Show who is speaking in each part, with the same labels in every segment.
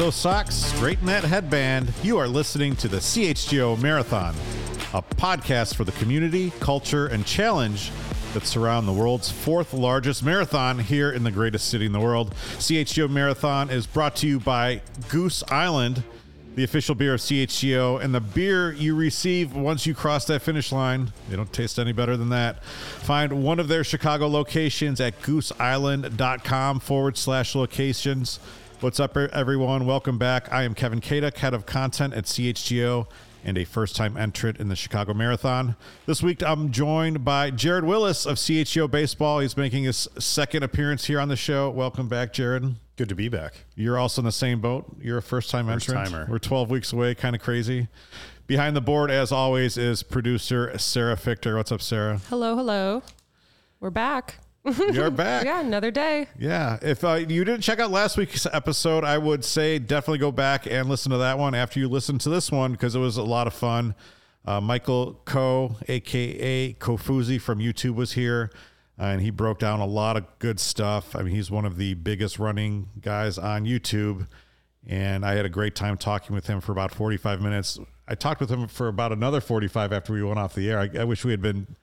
Speaker 1: those socks, straighten that headband. You are listening to the CHGO Marathon, a podcast for the community, culture, and challenge that surround the world's fourth largest marathon here in the greatest city in the world. CHGO Marathon is brought to you by Goose Island, the official beer of CHGO, and the beer you receive once you cross that finish line. They don't taste any better than that. Find one of their Chicago locations at gooseisland.com forward slash locations. What's up, everyone? Welcome back. I am Kevin Kaduk, head of content at CHGO and a first time entrant in the Chicago Marathon. This week, I'm joined by Jared Wyllys of CHGO Baseball. He's making his second appearance here on the show. Welcome back, Jared.
Speaker 2: Good to be back.
Speaker 1: You're also in the same boat. You're a first time entrant.
Speaker 2: First-timer.
Speaker 1: We're 12 weeks away, kind of crazy. Behind the board, as always, is producer Sarah Fichter. What's up, Sarah?
Speaker 3: Hello, hello. We're back.
Speaker 1: You're back.
Speaker 3: Yeah, another day.
Speaker 1: Yeah. If uh, you didn't check out last week's episode, I would say definitely go back and listen to that one after you listen to this one because it was a lot of fun. Uh, Michael Ko, aka Kofuzi from YouTube, was here, uh, and he broke down a lot of good stuff. I mean, he's one of the biggest running guys on YouTube, and I had a great time talking with him for about 45 minutes. I talked with him for about another 45 after we went off the air. I, I wish we had been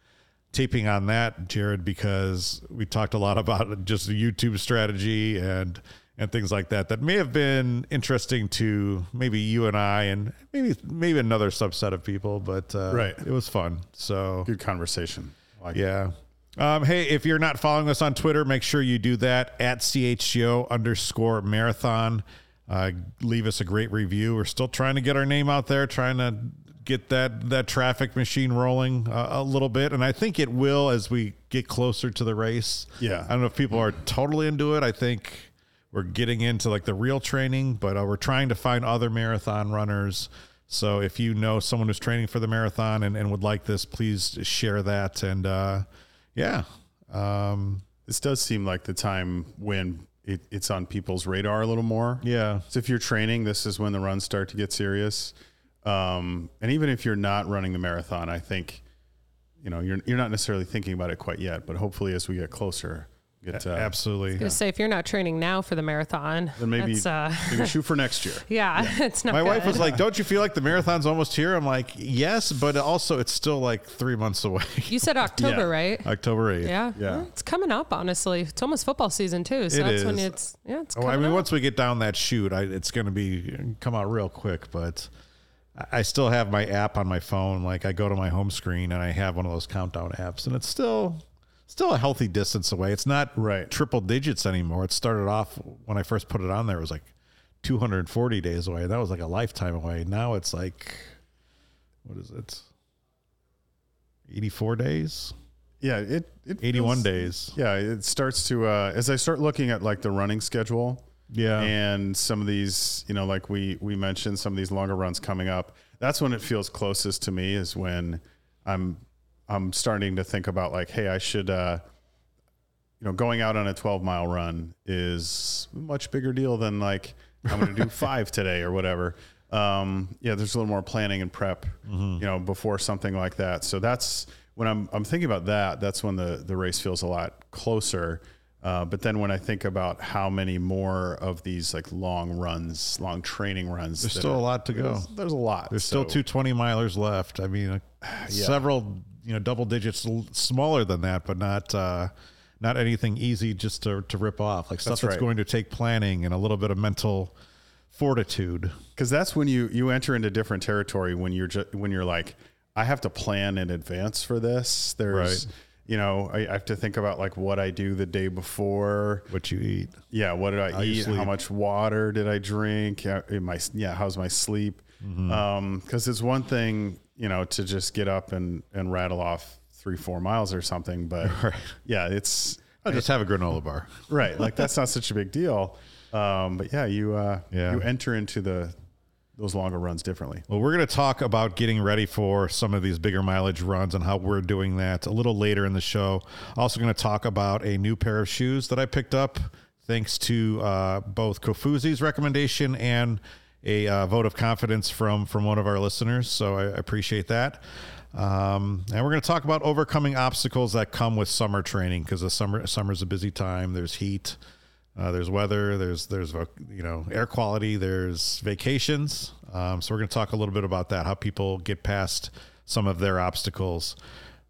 Speaker 1: taping on that, Jared, because we talked a lot about just the YouTube strategy and and things like that that may have been interesting to maybe you and I and maybe maybe another subset of people, but uh,
Speaker 2: Right.
Speaker 1: it was fun. So
Speaker 2: Good conversation. Like
Speaker 1: yeah. Um, hey, if you're not following us on Twitter, make sure you do that at CHGO underscore marathon. Uh, leave us a great review. We're still trying to get our name out there, trying to get that that traffic machine rolling uh, a little bit, and I think it will as we get closer to the race.
Speaker 2: Yeah.
Speaker 1: I don't know if people are totally into it. I think we're getting into like the real training, but uh, we're trying to find other marathon runners. So if you know someone who's training for the marathon and, and would like this, please share that. And uh, yeah, um,
Speaker 2: This does seem like the time when it, it's on people's radar a little more.
Speaker 1: yeah,
Speaker 2: So if you're training, this is when the runs start to get serious. Um, and even if you're not running the marathon, I think, you know, you're, you're not necessarily thinking about it quite yet, but hopefully as we get closer, get, uh,
Speaker 1: absolutely.
Speaker 3: Gonna say if you're not training now for the marathon,
Speaker 2: then maybe,
Speaker 3: that's, uh,
Speaker 2: maybe shoot for next year.
Speaker 3: yeah, it's not.
Speaker 1: My wife was like, "Don't you feel like the marathon's almost here?" I'm like, "Yes, but also it's still like three months away."
Speaker 3: You said October,
Speaker 2: Yeah.
Speaker 3: right?
Speaker 1: October eighth.
Speaker 3: Yeah,
Speaker 2: Yeah.
Speaker 3: Well, it's coming up. Honestly, it's almost football season too. So
Speaker 1: It
Speaker 3: that's when
Speaker 1: is.
Speaker 3: it's yeah, it's.
Speaker 1: Oh,
Speaker 3: Coming
Speaker 1: I mean,
Speaker 3: up.
Speaker 1: once we get down that chute, I, it's going to be come out real quick. But I- still have my app on my phone. Like I go to my home screen and I have one of those countdown apps, and it's still still a healthy distance away. It's not
Speaker 2: Right.
Speaker 1: triple digits anymore. It started off when I first put it on there. It was like 240 days away. That was like a lifetime away. Now it's like what is it? 84 days,
Speaker 2: Yeah. It, it
Speaker 1: 81
Speaker 2: feels-
Speaker 1: days.
Speaker 2: Yeah. It starts to, uh, as I start looking at like the running schedule,
Speaker 1: Yeah.
Speaker 2: and some of these you know like we we mentioned some of these longer runs coming up that's when it feels closest to me is when i'm i'm starting to think about like hey i should uh you know going out on a 12 mile run is a much bigger deal than like i'm going to do five today or whatever. Um yeah there's a little more planning and prep you know before something like that. So that's when i'm i'm thinking about that that's when the the race feels a lot closer uh, but then when I think about how many more of these like long runs, long training runs,
Speaker 1: There's still
Speaker 2: are-
Speaker 1: a lot to go.
Speaker 2: There's, there's a lot.
Speaker 1: There's still
Speaker 2: So,
Speaker 1: two 20 milers left. I mean, uh, several you know double digits smaller than that, but not uh, not anything easy just to to rip off. Like stuff
Speaker 2: That's
Speaker 1: that's
Speaker 2: right.
Speaker 1: going to take planning and a little bit of mental fortitude.
Speaker 2: because that's when you you enter into different territory when you're just when you're like I have to plan in advance for this. There's
Speaker 1: Right.
Speaker 2: You know I, I have to think about like what I do the day before.
Speaker 1: What you eat.
Speaker 2: Yeah, what did I
Speaker 1: How
Speaker 2: eat? How much water did I drink? Yeah, my yeah, how's my sleep?
Speaker 1: Mm-hmm.
Speaker 2: Um, because it's one thing you know to just get up and and rattle off three four miles or something, but yeah, it's
Speaker 1: I'll just have a granola bar.
Speaker 2: right. Like that's not such a big deal. Um, but yeah, you uh,
Speaker 1: Yeah.
Speaker 2: you enter into the those longer runs differently.
Speaker 1: Well, we're going to talk about getting ready for some of these bigger mileage runs and how we're doing that a little later in the show. Also, going to talk about a new pair of shoes that I picked up thanks to uh, both Kofuzi's recommendation and a uh, vote of confidence from from one of our listeners. So I appreciate that. Um, and we're going to talk about overcoming obstacles that come with summer training because the summer summer's a busy time. There's heat. Uh, there's weather. There's there's you know air quality. There's vacations. Um, so we're going to talk a little bit about that. How people get past some of their obstacles.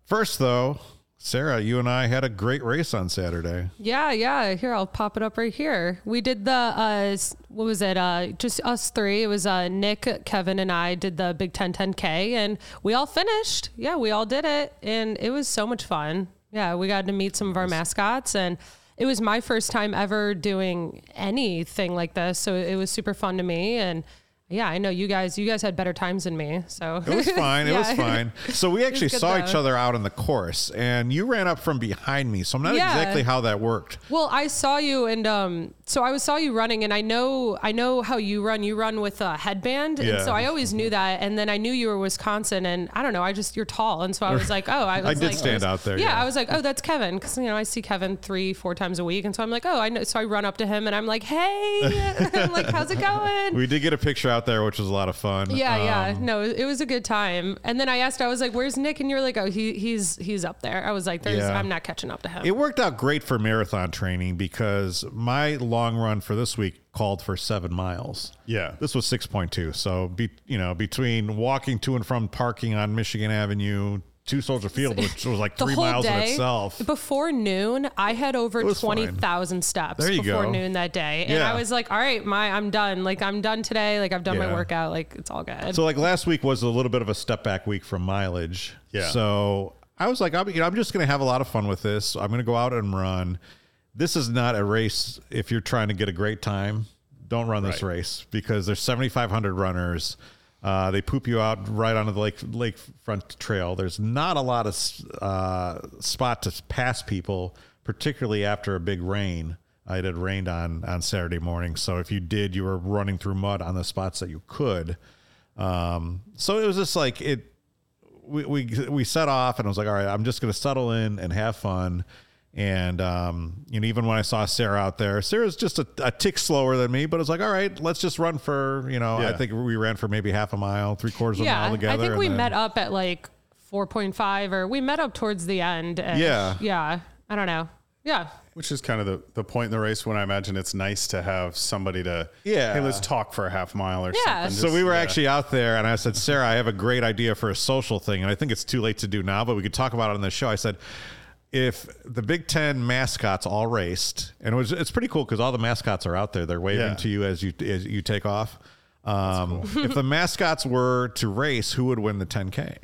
Speaker 1: First, though, Sarah, you and I had a great race on Saturday.
Speaker 3: Yeah, yeah. Here, I'll pop it up right here. We did the uh, what was it? Uh, just us three. It was uh, Nick, Kevin, and I did the Big Ten 10K, and we all finished. Yeah, we all did it, and it was so much fun. Yeah, we got to meet some of our mascots, and it was my first time ever doing anything like this, so it was super fun to me. And yeah, I know you guys. You guys had better times than me, so
Speaker 1: It was fine. It was fine. So we actually saw each other out in the course, and you ran up from behind me. So I'm not
Speaker 3: Yeah.
Speaker 1: exactly how that worked.
Speaker 3: Well, I saw you, and um, so I was saw you running, and I know I know how you run. You run with a headband,
Speaker 1: Yeah.
Speaker 3: and so I always knew that. And then I knew you were Wisconsin, and I don't know. I just you're tall, and so I was like, oh, I, was
Speaker 1: I did
Speaker 3: like,
Speaker 1: stand out there,
Speaker 3: Yeah,
Speaker 1: yeah.
Speaker 3: I was like, oh, that's Kevin, because you know I see Kevin three, four times a week, and so I'm like, oh, I know. So I run up to him, and I'm like, hey, I'm like, how's it going?
Speaker 1: We did get a picture out there, which was a lot of fun.
Speaker 3: Yeah, yeah.
Speaker 1: Um,
Speaker 3: No, it was a good time. And then I asked, I was like, "Where's Nick?" And you're like, "Oh, he he's he's up there." I was like, "There's,
Speaker 1: Yeah.
Speaker 3: I'm not catching up to him."
Speaker 1: It worked out great for marathon training because my long run for this week called for seven miles.
Speaker 2: Yeah.
Speaker 1: This was 6.2. So, be, you know, between walking to and from parking on Michigan Avenue to Soldier Field, which was like three
Speaker 3: whole
Speaker 1: miles in itself.
Speaker 3: before noon i had over 20,000 steps
Speaker 1: There you
Speaker 3: before
Speaker 1: go.
Speaker 3: noon that day and
Speaker 1: Yeah.
Speaker 3: i was like all right my i'm done like i'm done today like i've done
Speaker 1: Yeah.
Speaker 3: my workout like it's all good
Speaker 1: So, like last week was a little bit of a step back week from mileage.
Speaker 2: Yeah.
Speaker 1: So, I was like, I'm, you know, I'm just going to have a lot of fun with this. I'm going to go out and run. This is not a race if you're trying to get a great time. Don't run this
Speaker 2: Right.
Speaker 1: race because there's 7,500 runners. Uh, they poop you out right onto the lake lakefront trail. There's not a lot of uh, spot to pass people, particularly after a big rain. Uh, It had rained on on Saturday morning, so if you did, you were running through mud on the spots that you could. Um, so it was just like it. We, we we set off, and I was like, all right, I'm just going to settle in and have fun. And um, you know, even when I saw Sarah out there, Sarah's just a, a tick slower than me, but it's like, all right, let's just run for you know. I think we ran for maybe half a mile, three quarters of a mile together.
Speaker 3: i think we
Speaker 1: then-
Speaker 3: met up at like 4.5 or we met up towards the end and
Speaker 1: Yeah.
Speaker 3: yeah i don't know yeah
Speaker 2: Which is kind of the, the point in the race when I imagine it's nice to have somebody to,
Speaker 1: Yeah.
Speaker 2: hey, let's talk for a half mile or
Speaker 3: Yeah.
Speaker 2: something.
Speaker 1: So we were
Speaker 2: yeah.
Speaker 1: actually out there, and I said, Sarah, I have a great idea for a social thing, and I think it's too late to do now, but we could talk about it on the show. I said, if the Big Ten mascots all raced, and it was it's pretty cool because all the mascots are out there, they're waving
Speaker 2: Yeah.
Speaker 1: to you as you as you take off. Um, if the mascots were to race, who would win the 10K?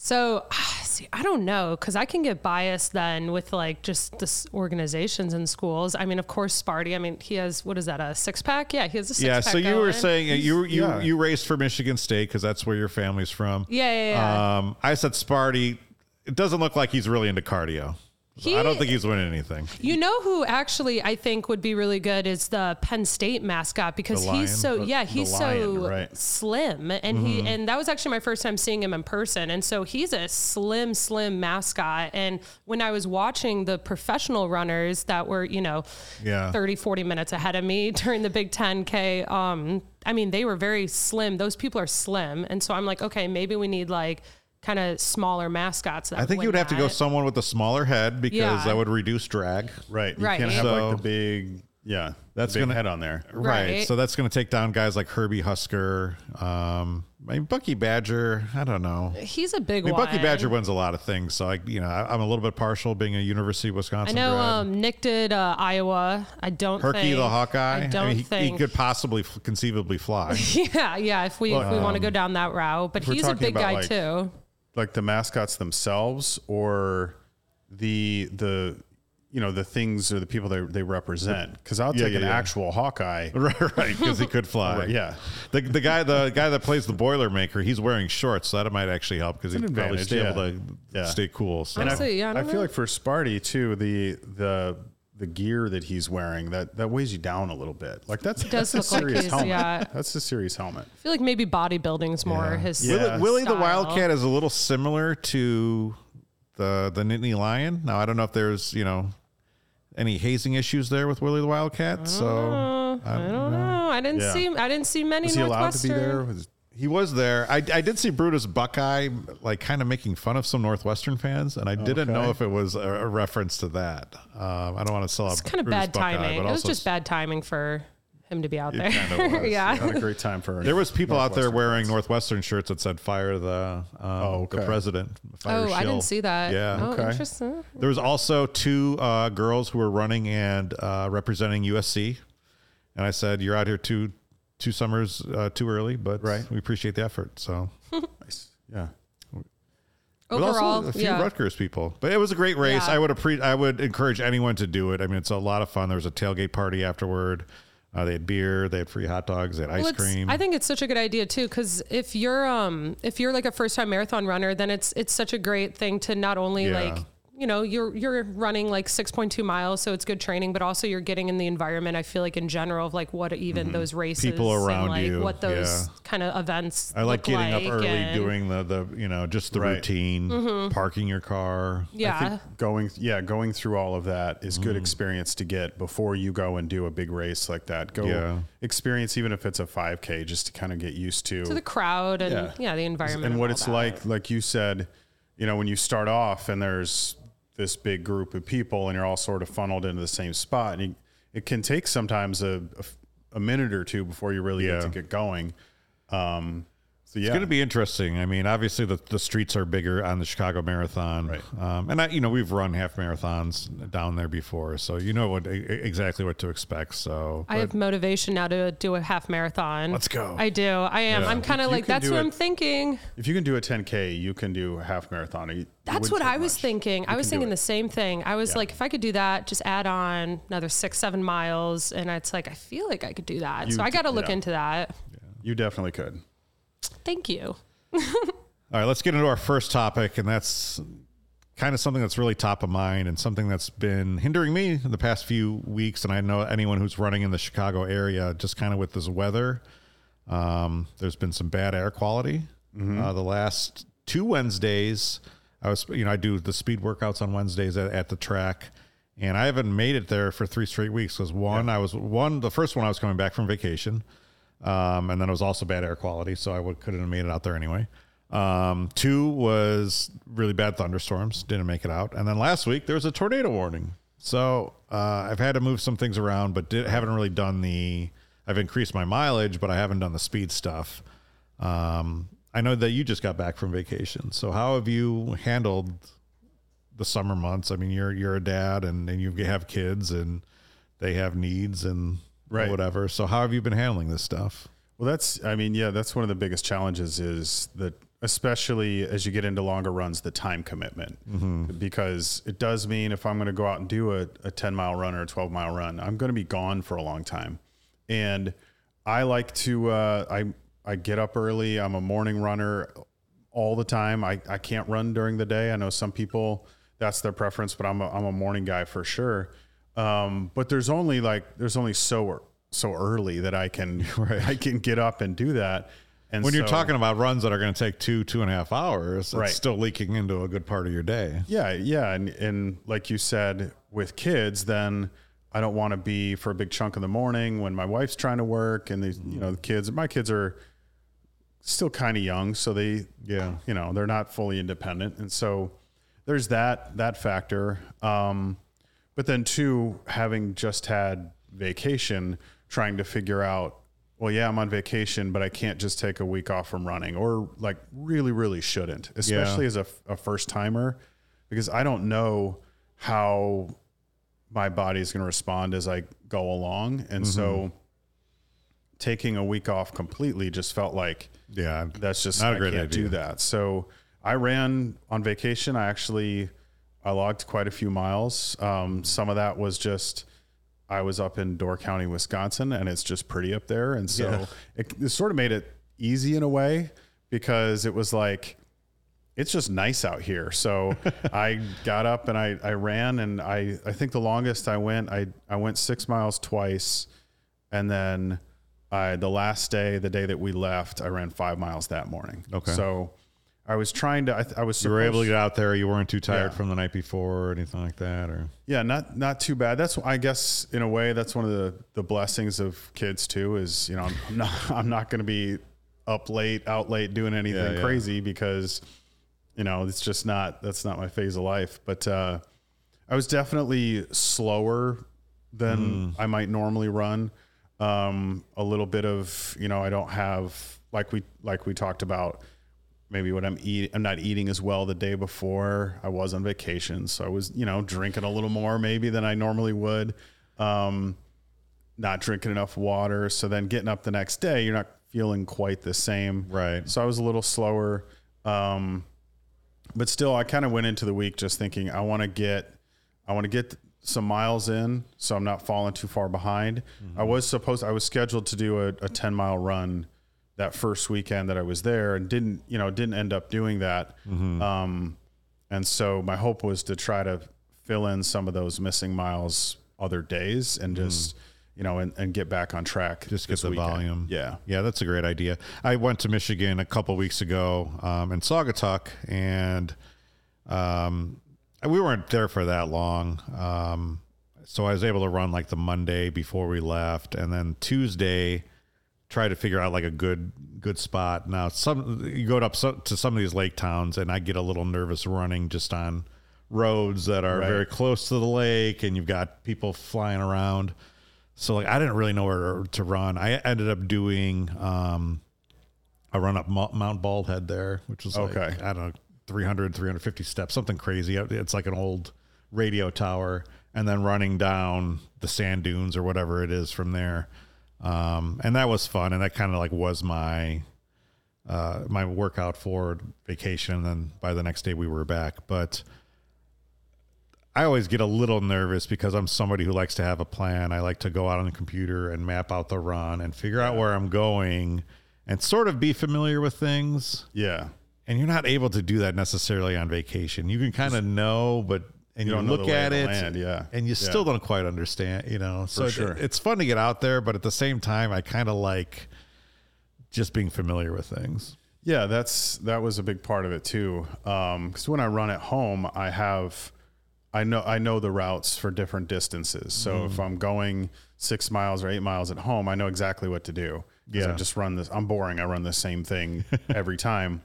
Speaker 3: so see i don't know because i can get biased then with like just this organizations and schools i mean of course sparty i mean he has what is that a six-pack yeah he has a six-pack
Speaker 1: Yeah, so you were saying you you
Speaker 2: yeah.
Speaker 1: you raced for Michigan State because that's where your family's from.
Speaker 3: Yeah, yeah, yeah.
Speaker 1: Um, I said Sparty. It doesn't look like he's really into cardio.
Speaker 3: He-
Speaker 1: I don't think he's winning anything.
Speaker 3: You know who actually I think would be really good is the Penn State mascot because he's so yeah he's
Speaker 2: lion,
Speaker 3: so
Speaker 2: right.
Speaker 3: slim and he
Speaker 1: Mm-hmm.
Speaker 3: and that was actually my first time seeing him in person and so he's a slim slim mascot and when I was watching the professional runners that were you know
Speaker 1: Yeah.
Speaker 3: 30 40 minutes ahead of me during the Big 10K um I mean they were very slim those people are slim and so I'm like okay maybe we need like kind of smaller mascots that
Speaker 1: I think you would have to go
Speaker 3: that.
Speaker 1: someone with a smaller head because
Speaker 3: Yeah.
Speaker 1: that would reduce drag.
Speaker 2: Right. You
Speaker 3: Right.
Speaker 2: can't have
Speaker 1: So-
Speaker 2: like the big, yeah,
Speaker 1: That's
Speaker 2: the big
Speaker 1: gonna-
Speaker 2: head on there.
Speaker 1: Right.
Speaker 3: Right.
Speaker 1: So that's going to take down guys like Herbie Husker. Um, I mean, Bucky Badger, I don't know.
Speaker 3: He's a big
Speaker 1: I mean,
Speaker 3: one.
Speaker 1: Bucky Badger wins a lot of things, so I, you know, I, I'm a little bit partial being a University of
Speaker 3: I
Speaker 1: Wisconsin.
Speaker 3: know
Speaker 1: grad.
Speaker 3: um, Nick did uh, Iowa. I don't
Speaker 1: Herky
Speaker 3: think
Speaker 1: the Hawkeye.
Speaker 3: I don't
Speaker 1: mean, he,
Speaker 3: think.
Speaker 1: he could possibly f- conceivably fly.
Speaker 3: yeah, yeah. If we if we want to go down that route, but he's a big guy
Speaker 2: like,
Speaker 3: too.
Speaker 2: Like the mascots themselves or the the you know the things or the people they, they represent because i'll
Speaker 1: Yeah,
Speaker 2: take
Speaker 1: yeah,
Speaker 2: an
Speaker 1: yeah.
Speaker 2: actual hawkeye
Speaker 1: right, right, because he could fly.
Speaker 2: Right, yeah.
Speaker 1: The, the guy, the guy that plays the Boilermaker, he's wearing shorts, so that might actually help because he'd probably
Speaker 2: advantage,
Speaker 1: stay able to
Speaker 2: Yeah.
Speaker 1: stay cool. So.
Speaker 2: and I,
Speaker 3: Honestly, yeah, I
Speaker 2: I, feel like for sparty too the the the gear that he's wearing that that weighs you down a little bit like that's
Speaker 3: does
Speaker 2: that's a
Speaker 3: look like
Speaker 2: serious helmet
Speaker 3: yeah.
Speaker 2: that's a serious helmet
Speaker 3: I feel like maybe bodybuilding's more his.
Speaker 2: Yeah.
Speaker 1: Willie, Willie the. Wildcat is a little similar to the the Nittany Lion. Now I don't know if there's you know any hazing issues there with Willie the Wildcat. So
Speaker 3: Uh, I don't know. I didn't
Speaker 2: Yeah.
Speaker 3: see. I didn't see many
Speaker 2: was he allowed to be there Was-
Speaker 1: he was there. I, I did see Brutus Buckeye like kind of making fun of some Northwestern fans, and I didn't know if it was a, a reference to that. Um, I don't want to sell
Speaker 3: It's
Speaker 1: out
Speaker 3: kind of bad
Speaker 1: Buckeye,
Speaker 3: timing. It was just bad timing for him to be out there.
Speaker 1: kinda was,
Speaker 3: yeah.
Speaker 2: not a great time for
Speaker 1: There was people out there
Speaker 2: Northwestern
Speaker 1: wearing
Speaker 2: fans.
Speaker 1: Northwestern shirts that said "Fire the um,
Speaker 2: Oh,
Speaker 1: the president." Fire
Speaker 3: Oh, I
Speaker 1: Schill.
Speaker 3: didn't see that.
Speaker 1: Yeah.
Speaker 3: Oh,
Speaker 2: Okay.
Speaker 3: interesting.
Speaker 1: There was also two uh, girls who were running and uh, representing USC, and I said, "You're out here two two summers uh, too early, but
Speaker 2: Right.
Speaker 1: we appreciate the effort." So,
Speaker 2: nice yeah
Speaker 1: but also
Speaker 3: Overall,
Speaker 1: a few
Speaker 3: yeah.
Speaker 1: Rutgers people, but it was a great race.
Speaker 3: Yeah.
Speaker 1: I would appre- I would encourage anyone to do it. I mean, it's a lot of fun. There was a tailgate party afterward. Uh, they had beer, they had free hot dogs, they had ice
Speaker 3: Well, it's-
Speaker 1: cream.
Speaker 3: I think it's such a good idea too, because if you're um if you're like a first time marathon runner, then it's it's such a great thing to not only
Speaker 1: Yeah.
Speaker 3: like you know you're you're running like 6.2 miles, so it's good training, but also you're getting in the environment. I feel like in general of like what even those races,
Speaker 1: Mm-hmm. People around
Speaker 3: and, like,
Speaker 1: you,
Speaker 3: what those
Speaker 1: yeah.
Speaker 3: kind of events.
Speaker 1: I like
Speaker 3: look
Speaker 1: getting up early,
Speaker 3: and-
Speaker 1: doing the the you know just the
Speaker 2: Right.
Speaker 1: routine, parking your car.
Speaker 2: I
Speaker 3: Yeah,
Speaker 2: think going yeah going through all of that is
Speaker 1: Mm.
Speaker 2: good experience to get before you go and do a big race like that go
Speaker 1: Yeah.
Speaker 2: experience even if it's a 5k just to kind of get used to
Speaker 3: to the crowd and
Speaker 2: Yeah.
Speaker 3: yeah, the environment
Speaker 2: and what it's
Speaker 3: that.
Speaker 2: like like you said you know when you start off and there's this big group of people and you're all sort of funneled into the same spot and you, it can take sometimes a a minute or two before you really
Speaker 1: Yeah.
Speaker 2: get to get going um so yeah
Speaker 1: It's going to be interesting. I mean, obviously the, the streets are bigger on the Chicago Marathon,
Speaker 2: Right.
Speaker 1: Um, and I, you know, we've run half marathons down there before, so you know what e- exactly what to expect. So
Speaker 3: I have motivation now to do a half marathon.
Speaker 1: Let's go.
Speaker 3: I do. I am.
Speaker 1: Yeah.
Speaker 3: I'm kind of like that's what
Speaker 2: it-
Speaker 3: I'm thinking.
Speaker 2: if you can do a 10k you can do a half marathon It- it
Speaker 3: That's what I was
Speaker 2: much.
Speaker 3: thinking. I was thinking the same thing. I was
Speaker 2: Yeah.
Speaker 3: like, if I could do that, just add on another six, seven miles, and it's like I feel like I could do that.
Speaker 2: You
Speaker 3: so I
Speaker 2: d-
Speaker 3: got to look
Speaker 2: yeah.
Speaker 3: into that.
Speaker 2: you definitely could
Speaker 3: Thank you.
Speaker 1: All right, let's get into our first topic, and that's kind of something that's really top of mind and something that's been hindering me in the past few weeks. And I know anyone who's running in the Chicago area, just kind of with this weather, um, there's been some bad air quality. Uh, the last two Wednesdays, I was, you know, I do the speed workouts on Wednesdays at, at the track. And I haven't made it there for three straight weeks because one, I was one, the first one I was coming back from vacation. Um, and then it was also bad air quality, so I would, couldn't have made it out there anyway. Um, two was really bad thunderstorms, didn't make it out. And then last week there was a tornado warning. So uh, I've had to move some things around, but did, haven't really done the. I've increased my mileage, but I haven't done the speed stuff. Um, I know that you just got back from vacation, so how have you handled the summer months? I mean, you're you're a dad, and, and you have kids, and they have needs, and
Speaker 2: Right.
Speaker 1: whatever. So how have you been handling this stuff?
Speaker 2: Well, that's, I mean, yeah, that's one of the biggest challenges is that, especially as you get into longer runs, the time commitment. Because it does mean if I'm going to go out and do a, a 10 mile run or a 12 mile run, I'm going to be gone for a long time. And I like to, uh, I, I get up early. I'm a morning runner all the time. I, I can't run during the day. I know some people, that's their preference, but I'm a, I'm a morning guy for sure. Um, but there's only like, there's only so, so early that I can, I can get up and do that. And
Speaker 1: When you're talking about runs that are going to take two, two and a half hours, it's still leaking into a good part of your day.
Speaker 2: Yeah, yeah, and and like you said, with kids, then I don't want to be for a big chunk of the morning when my wife's trying to work, and these, you know, the kids. My kids are still kind of young, so they,
Speaker 1: Yeah.
Speaker 2: you know, they're not fully independent, and so there's that that factor. Um, but then two, having just had vacation, trying to figure out well, yeah, I'm on vacation, but I can't just take a week off from running, or like really, really shouldn't, especially as a, a first timer, because I don't know how my body is going to respond as I go along. And so mm-hmm. taking a week off completely just felt like
Speaker 1: Yeah,
Speaker 2: that's just
Speaker 1: not a
Speaker 2: I
Speaker 1: great
Speaker 2: can't
Speaker 1: idea.
Speaker 2: do that. So I ran on vacation. I actually I logged quite a few miles. Um, some of that was just I was up in Door County, Wisconsin, and it's just pretty up there, and so
Speaker 1: Yeah.
Speaker 2: it, it sort of made it easy in a way because it was like it's just nice out here. So I got up and I, I ran and I, I think the longest I went, I, I went six miles twice. And then I, the last day, the day that we left, I ran five miles that morning.
Speaker 1: Okay.
Speaker 2: So I was trying to, I, th- I was,
Speaker 1: You were able to get out there. You weren't too tired
Speaker 2: Yeah.
Speaker 1: from the night before or anything like that, or
Speaker 2: yeah, not, not too bad. That's, I guess in a way, that's one of the, the blessings of kids too, is, you know, I'm, I'm not, I'm not going to be up late, out late doing anything
Speaker 1: Yeah, yeah.
Speaker 2: crazy because you know, it's just not that's not my phase of life. But uh, I was definitely slower than I might normally run. Um, a little bit of you know, I don't have like we like we talked about. Maybe what I'm eating, I'm not eating as well the day before. I was on vacation, so I was you know drinking a little more maybe than I normally would. Um, not drinking enough water. So then getting up the next day, you're not feeling quite the same.
Speaker 1: Right.
Speaker 2: So I was a little slower. Um, but still, I kind of went into the week just thinking I want to get, I want to get some miles in, so I'm not falling too far behind. I was supposed, I was scheduled to do a, a 10 mile run that first weekend that I was there, and didn't, you know, didn't end up doing that. Um, and so my hope was to try to fill in some of those missing miles other days and just, you know, and, and get back on track.
Speaker 1: just get the
Speaker 2: weekend.
Speaker 1: volume.
Speaker 2: Yeah.
Speaker 1: yeah, that's a great idea. I went to Michigan a couple weeks ago um, in Saugatuck, and um, we weren't there for that long. Um, so I was able to run like the Monday before we left, and then Tuesday try to figure out like a good good spot. Now some you go up so, to some of these lake towns, and I get a little nervous running just on roads that are
Speaker 2: Right.
Speaker 1: very close to the lake, and you've got people flying around. So like I didn't really know where to run. I ended up doing um, a run up Mo- Mount Baldhead there, which was like,
Speaker 2: Okay.
Speaker 1: I don't know 300 350 steps, something crazy. It's like an old radio tower, and then running down the sand dunes or whatever it is from there. Um, and that was fun, and that kind of like was my uh, my workout for vacation. And then by the next day we were back, but. I always get a little nervous because I'm somebody who likes to have a plan. I like to go out on the computer and map out the run and figure out where I'm going and sort of be familiar with things.
Speaker 2: Yeah.
Speaker 1: And you're not able to do that necessarily on vacation. You can kind of know, but and
Speaker 2: You
Speaker 1: you,
Speaker 2: don't
Speaker 1: look at it,
Speaker 2: land, yeah.
Speaker 1: and you
Speaker 2: Yeah.
Speaker 1: still don't quite understand. You know, so it-
Speaker 2: sure.
Speaker 1: it's fun to get out there, but at the same time, I kind of like just being familiar with things.
Speaker 2: Yeah, that's that was a big part of it too. Because when I run at home, I have, I know I know the routes for different distances. So
Speaker 1: Mm-hmm.
Speaker 2: if I'm going six miles or eight miles at home, I know exactly what to do. 'Cause I
Speaker 1: Yeah.
Speaker 2: just run this. I'm boring. I run the same thing every time.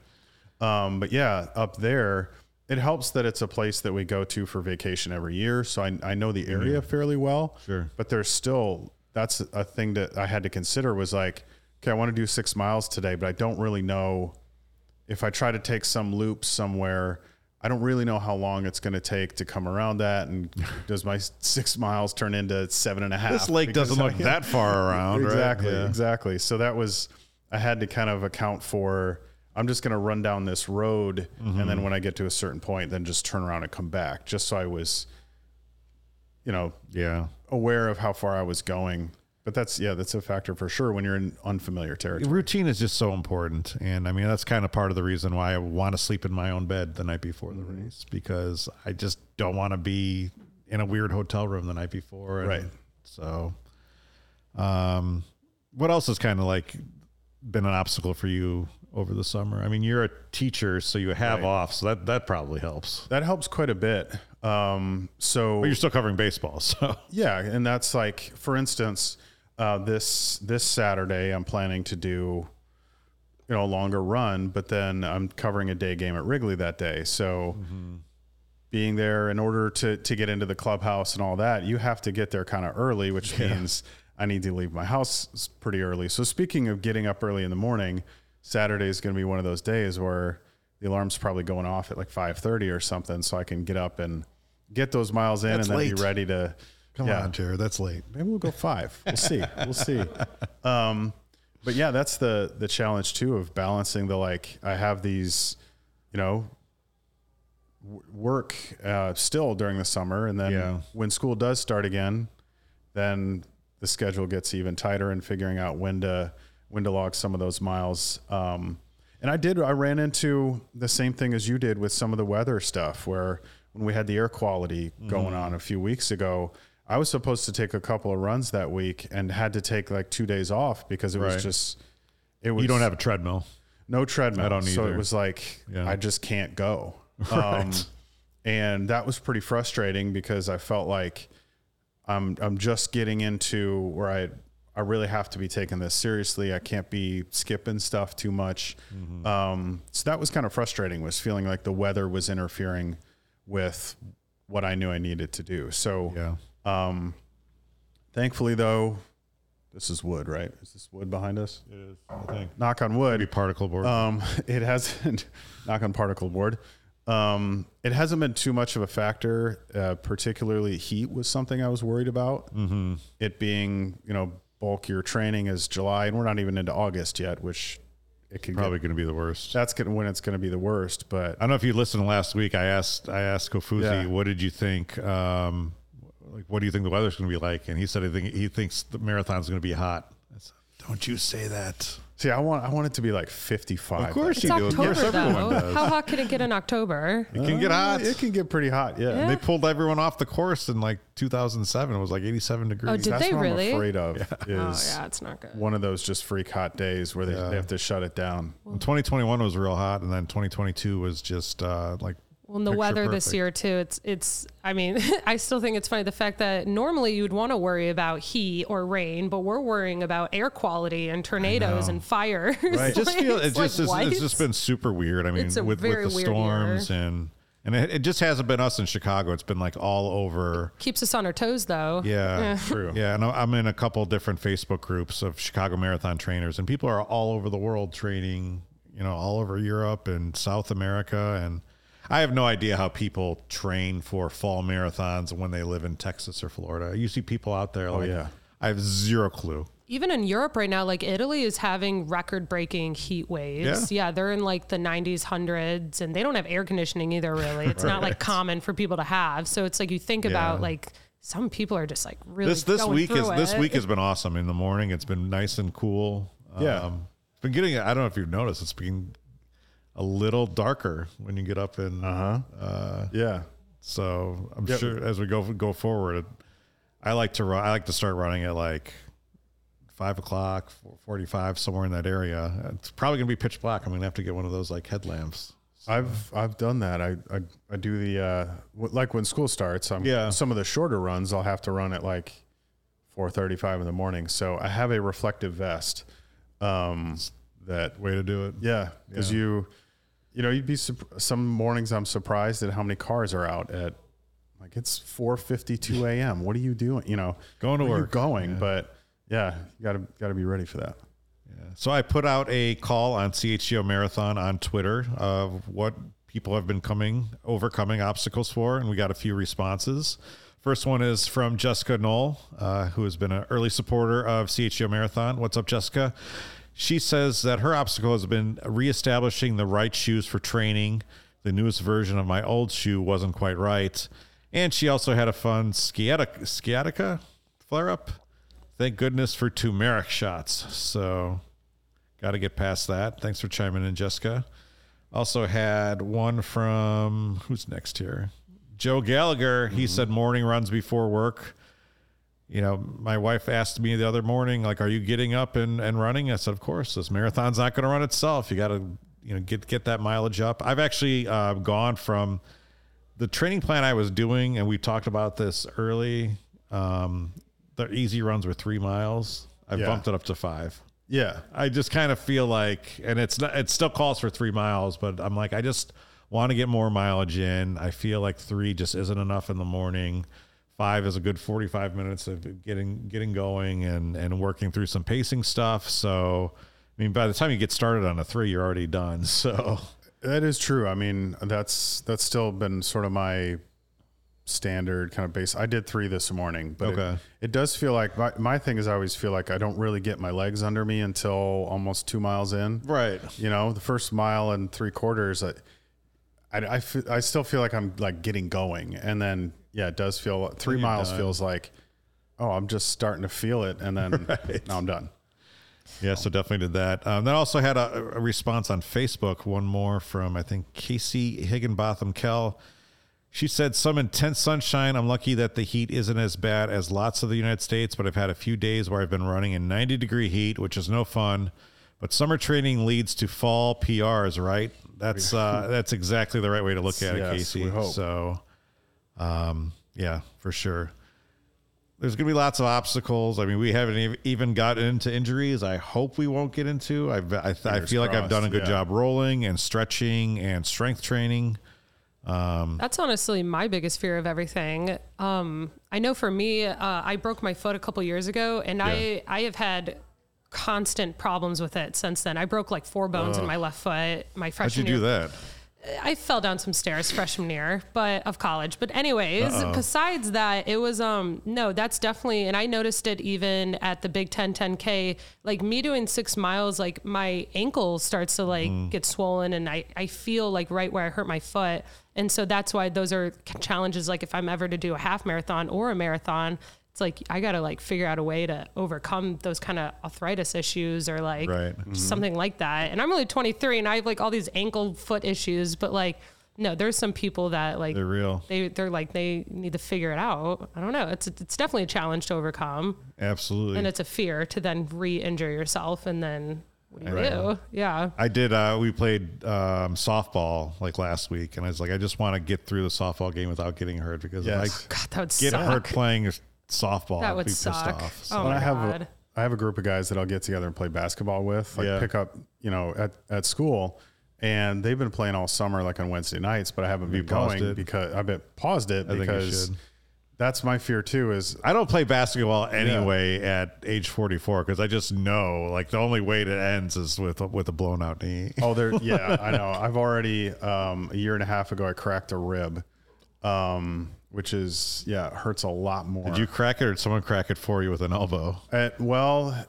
Speaker 2: Um, but yeah, up there, it helps that it's a place that we go to for vacation every year. So I, I know the area fairly well.
Speaker 1: Mm-hmm. Sure.
Speaker 2: But there's still, that's a thing that I had to consider was like, okay, I want to do six miles today, but I don't really know if I try to take some loop somewhere. I don't really know how long it's going to take to come around that. And does my six miles turn into seven and a half?
Speaker 1: This lake doesn't look
Speaker 2: I-
Speaker 1: that far around, right?
Speaker 2: exactly
Speaker 1: Yeah.
Speaker 2: exactly so that was i had to kind of account for i'm just going to run down this road and then
Speaker 1: Mm-hmm.
Speaker 2: when i get to a certain point then just turn around and come back just so i was you know
Speaker 1: Yeah.
Speaker 2: aware of how far i was going but that's yeah that's a factor for sure when you're in unfamiliar territory
Speaker 1: routine is just so important and i mean that's kind of part of the reason why i want to sleep in my own bed the night before the
Speaker 2: Mm-hmm.
Speaker 1: race because i just don't want to be in a weird hotel room the night before and
Speaker 2: Right.
Speaker 1: so um what else has kind of like been an obstacle for you over the summer i mean you're a teacher so you have
Speaker 2: Right.
Speaker 1: off so that that probably helps
Speaker 2: that helps quite a bit um so
Speaker 1: but you're still covering baseball so
Speaker 2: Yeah, and that's like, for instance, uh, this this Saturday I'm planning to do, you know, a longer run, but then I'm covering a day game at Wrigley that day. So being there in order to to get into the clubhouse and all that, you have to get there kind of early, which means I need to leave my house pretty early. So speaking of getting up early in the morning, Saturday is going to be one of those days where the alarm's probably going off at like 5:30 or something so I can get up and get those miles in
Speaker 1: That's
Speaker 2: and then
Speaker 1: late.
Speaker 2: be ready to
Speaker 1: Come
Speaker 2: yeah.
Speaker 1: on, Jared. That's late.
Speaker 2: Maybe we'll go five. We'll see. We'll see. Um, but yeah, that's the the challenge too of balancing the like. I have these, you know, w- work uh, still during the summer, and then
Speaker 1: Yeah.
Speaker 2: when school does start again, then the schedule gets even tighter and figuring out when to when to log some of those miles. Um, and I did. I ran into the same thing as you did with some of the weather stuff, where when we had the air quality going
Speaker 1: Mm-hmm.
Speaker 2: on a few weeks ago, I was supposed to take a couple of runs that week and had to take like two days off because it
Speaker 1: Right.
Speaker 2: was just. It was
Speaker 1: You don't have a treadmill.
Speaker 2: no treadmill.
Speaker 1: I don't either.
Speaker 2: So it was like
Speaker 1: Yeah.
Speaker 2: I just can't go. Um, and that was pretty frustrating because I felt like I'm I'm just getting into where I I really have to be taking this seriously. I can't be skipping stuff too much.
Speaker 1: Mm-hmm.
Speaker 2: Um, so that was kind of frustrating. Was feeling like the weather was interfering with what I knew I needed to do. So
Speaker 1: Yeah.
Speaker 2: um, thankfully, though, this is wood, right? Is this wood behind us?
Speaker 1: It is. I think.
Speaker 2: Knock on wood.
Speaker 1: Maybe particle board.
Speaker 2: Um, it hasn't knock on particle board. Um, it hasn't been too much of a factor. Uh, particularly heat was something I was worried about. Mm-hmm. It being you know bulkier training is July, and we're not even into August yet, which it could
Speaker 1: Probably going to be the worst.
Speaker 2: that's gonna, when it's going to be the worst. But
Speaker 1: I don't know if you listened last week. I asked I asked Kofuzi,
Speaker 2: Yeah.
Speaker 1: what did you think? Um, like, what do you think the weather's going to be like? And he said, I think he thinks the marathon's going to be hot. I said, Don't you say that?
Speaker 2: See, I want I want it to be like fifty five.
Speaker 1: Of course
Speaker 3: It's
Speaker 1: you do. Of
Speaker 3: October
Speaker 1: course everyone
Speaker 3: though.
Speaker 1: does.
Speaker 3: How hot can it get in October?
Speaker 1: It can get hot.
Speaker 2: It can get pretty hot. Yeah.
Speaker 3: Yeah.
Speaker 1: They pulled everyone off the course in like 2007. It was like 87 degrees.
Speaker 3: Oh, did
Speaker 2: That's
Speaker 3: they
Speaker 2: what
Speaker 3: really?
Speaker 2: I'm afraid of
Speaker 3: Oh
Speaker 2: is
Speaker 3: yeah, it's not good.
Speaker 2: one of those just freak hot days where they,
Speaker 1: Yeah.
Speaker 2: they have to shut it down.
Speaker 1: And 2021 was real hot, and then 2022 was just uh, like
Speaker 3: Well, and the weather this year too. It's it's. I mean, I still think it's funny the fact that normally you'd want to worry about heat or rain, but we're worrying about air quality and tornadoes and fires.
Speaker 1: Right. It just feels it
Speaker 3: It's like,
Speaker 1: just is,
Speaker 3: what?
Speaker 1: it's just been super weird. I mean, with, with the storms
Speaker 3: year.
Speaker 1: and and it, it just hasn't been us in Chicago. It's been like all over.
Speaker 3: keeps us on our toes though.
Speaker 1: Yeah,
Speaker 2: True.
Speaker 1: Yeah, and I'm in a couple different Facebook groups of Chicago marathon trainers, and people are all over the world training. You know, all over Europe and South America, and I have no idea how people train for fall marathons when they live in Texas or Florida. You see people out there. like,
Speaker 2: yeah.
Speaker 1: I have zero clue.
Speaker 3: Even in Europe right now, like Italy is having record breaking heat waves. Yeah. they're in like the 90s, hundreds, and they don't have air conditioning either, really. It's not like common for people to have. So it's like you think about like some people are just like really
Speaker 1: this this
Speaker 3: going
Speaker 1: week is
Speaker 3: through
Speaker 1: this
Speaker 3: it.
Speaker 1: week has been awesome in the morning. It's been nice and cool.
Speaker 2: Yeah.
Speaker 1: um, it's been getting. I don't know if you've noticed. It's been a little darker when you get up in.
Speaker 2: Uh-huh. Yeah.
Speaker 1: So I'm
Speaker 2: Yep.
Speaker 1: sure as we go go forward, I like to run. I like to start running at like five o'clock, four forty-five, somewhere in that area. It's probably gonna be pitch black. I'm gonna have to get one of those like headlamps.
Speaker 2: I've I've done that. I I, I do the uh w- like when school starts. I'm,
Speaker 1: Yeah.
Speaker 2: Some of the shorter runs I'll have to run at like four thirty five in the morning. So I have a reflective vest. Um, that
Speaker 1: Way to do it.
Speaker 2: yeah, because
Speaker 1: Yeah.
Speaker 2: you you know you'd be some mornings I'm surprised at how many cars are out at like it's four fifty two a.m. What are you doing? You know,
Speaker 1: Going to work.
Speaker 2: going,
Speaker 1: Yeah.
Speaker 2: but yeah, you gotta gotta be ready for that. Yeah.
Speaker 1: So I put out a call on CHGO Marathon on Twitter of what people have been coming overcoming obstacles for, and we got a few responses. First one is from Jessica Knoll, uh, who has been an early supporter of CHGO Marathon. What's up, Jessica? She says that her obstacle has been reestablishing the right shoes for training. The newest version of my old shoe wasn't quite right. And she also had a fun sciatica, sciatica flare up. Thank goodness for turmeric shots. So Got to get past that. Thanks for chiming in, Jessica. Also had one from who's next here? Joe Gallagher. He mm-hmm. said morning runs before work. You know, my wife asked me the other morning, like, "Are you getting up and, and running?" I said, "Of course. This marathon's not going to run itself. You got to, you know, get get that mileage up." I've actually uh, gone from the training plan I was doing, and we talked about this early. Um, the easy runs were three miles. I
Speaker 2: Yeah.
Speaker 1: bumped it up to five.
Speaker 2: Yeah,
Speaker 1: I just kind of feel like, and it's not, it still calls for three miles, but I'm like, I just want to get more mileage in. I feel like three just isn't enough in the morning. Five is a good 45 minutes of getting getting going and and working through some pacing stuff. So, I mean, by the time you get started on a three, you're already done. So
Speaker 2: That is true. I mean, that's that's still been sort of my standard kind of base. I did three this morning, but
Speaker 1: Okay.
Speaker 2: it, it does feel like my, my thing is I always feel like I don't really get my legs under me until almost two miles in.
Speaker 1: right,
Speaker 2: You know, the first mile and three quarters, I, I, I, fe- I still feel like I'm like getting going. And then, yeah, it does feel three
Speaker 1: you're
Speaker 2: miles
Speaker 1: done.
Speaker 2: feels like, oh, I'm just starting to feel it. And then now I'm done.
Speaker 1: yeah. So definitely did that. Um, then also had a, a response on Facebook. One more from I think Casey Higginbotham Kell. She said, Some intense sunshine. I'm lucky that the heat isn't as bad as lots of the United States, but I've had a few days where I've been running in 90 degree heat, which is no fun. But summer training leads to fall PRs, right? That's uh, that's exactly the right way to look at it,
Speaker 2: Yes,
Speaker 1: Casey.
Speaker 2: we hope.
Speaker 1: So, um, yeah, for sure. There's going to be lots of obstacles. I mean, we haven't even gotten into injuries. I hope we won't get into. I've, I, I
Speaker 2: Fingers
Speaker 1: feel like I've done a good
Speaker 2: yeah.
Speaker 1: job rolling and stretching and strength training.
Speaker 3: Um, That's honestly my biggest fear of everything. Um, I know for me, uh, I broke my foot a couple years ago, and I I have had constant problems with it since then. I broke like four bones in my left foot. My freshman.
Speaker 1: How'd you
Speaker 3: freshman
Speaker 1: do
Speaker 3: year.
Speaker 1: that?
Speaker 3: I fell down some stairs freshman year, but of college. But anyways, besides that, it was um no, that's definitely and I noticed it even at the Big 10 10K, like me doing 6 miles like my ankle starts to like get swollen and I I feel like right where I hurt my foot. And so that's why those are challenges like if I'm ever to do a half marathon or a marathon, it's like I got to like figure out a way to overcome those kind of arthritis issues or like
Speaker 1: Right.
Speaker 3: something like that. And I'm only 23 and I have like all these ankle foot issues, but like, no, there's some people that like
Speaker 1: They're real.
Speaker 3: they they're like they need to figure it out. I don't know. It's it's definitely a challenge to overcome,
Speaker 1: Absolutely.
Speaker 3: and it's a fear to then re-injure yourself, and then what do you
Speaker 1: Right.
Speaker 3: do? Yeah,
Speaker 1: I did. Uh, we played um, softball like last week, and I was like, I just want to get through the softball game without getting hurt because
Speaker 2: Yes.
Speaker 1: if I
Speaker 3: God, that would
Speaker 1: get
Speaker 3: suck.
Speaker 1: hurt playing softball,
Speaker 3: That
Speaker 1: I'd
Speaker 3: would
Speaker 1: be pissed
Speaker 3: suck.
Speaker 1: off.
Speaker 3: Oh
Speaker 1: So-
Speaker 3: my
Speaker 2: I have
Speaker 3: God.
Speaker 2: a, I have a group of guys that I'll get together and play basketball with, like
Speaker 1: Yeah.
Speaker 2: pick up, you know, at, at school. And they've been playing all summer, like on Wednesday nights, but I haven't been
Speaker 1: paused
Speaker 2: going
Speaker 1: it?
Speaker 2: because I've been paused it
Speaker 1: think you
Speaker 2: because that's my fear too. Is
Speaker 1: I don't play basketball anyway at age 44 because I just know like the only way it ends is with with a blown out knee.
Speaker 2: oh, there, yeah, I know. I've already um, a year and a half ago, I cracked a rib, um, which is yeah, it hurts a lot more.
Speaker 1: Did you crack it or did someone crack it for you with an elbow?
Speaker 2: Uh, well,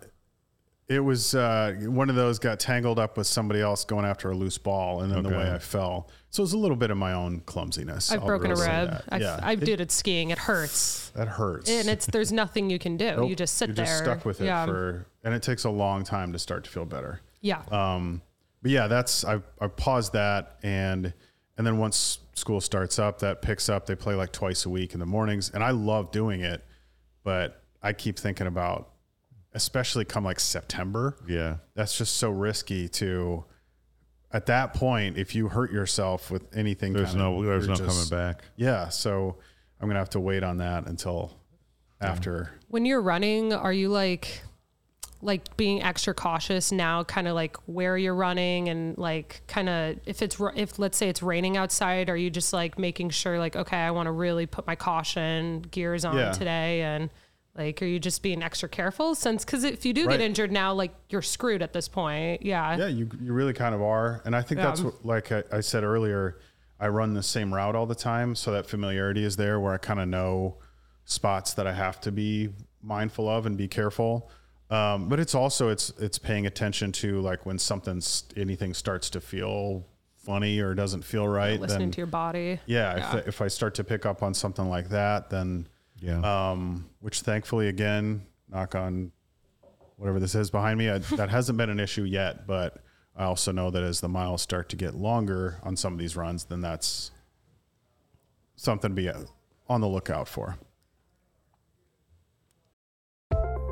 Speaker 2: it was uh, one of those got tangled up with somebody else going after a loose ball, and then the way I fell. So it was a little bit of my own clumsiness.
Speaker 3: I've
Speaker 2: I'll
Speaker 3: broken
Speaker 2: really
Speaker 3: a rib. I've,
Speaker 2: yeah,
Speaker 3: I've did it skiing. It hurts,
Speaker 2: that hurts.
Speaker 3: and it's there's nothing you can do.
Speaker 2: Nope,
Speaker 3: You just sit
Speaker 2: you're
Speaker 3: there.
Speaker 2: just stuck with it
Speaker 3: yeah.
Speaker 2: for, and it takes a long time to start to feel better.
Speaker 3: yeah.
Speaker 2: Um, but yeah, that's I I paused that and and then once school starts up, that picks up. They play like twice a week in the mornings, and I love doing it, but I keep thinking about, especially come like September.
Speaker 1: Yeah.
Speaker 2: That's just so risky to. At that point, if you hurt yourself with anything,
Speaker 1: There's
Speaker 2: kinda,
Speaker 1: no there's no
Speaker 2: just-
Speaker 1: coming back.
Speaker 2: Yeah, so I'm gonna have to wait on that until after.
Speaker 3: when you're running are you like like being extra cautious now kind of like where you're running and like kind of if it's if let's say it's raining outside are you just like making sure like okay i want to really put my caution gears on
Speaker 2: Yeah.
Speaker 3: today and like are you just being extra careful since because if you do
Speaker 2: Right.
Speaker 3: get injured now like you're screwed at this point yeah
Speaker 2: Yeah, you you really kind of are, and I think that's what, like I, I said earlier. I run the same route all the time, so that familiarity is there, where I kind of know spots that I have to be mindful of and be careful. Um, but it's also it's it's paying attention to like when something's anything starts to feel funny or doesn't feel right.
Speaker 3: listening
Speaker 2: then
Speaker 3: to your body
Speaker 2: yeah, If, if I start to pick up on something like that, then
Speaker 1: Yeah.
Speaker 2: um, which thankfully, again, knock on whatever this is behind me, I, that hasn't been an issue yet. But I also know that as the miles start to get longer on some of these runs, then that's something to be uh, on the lookout for.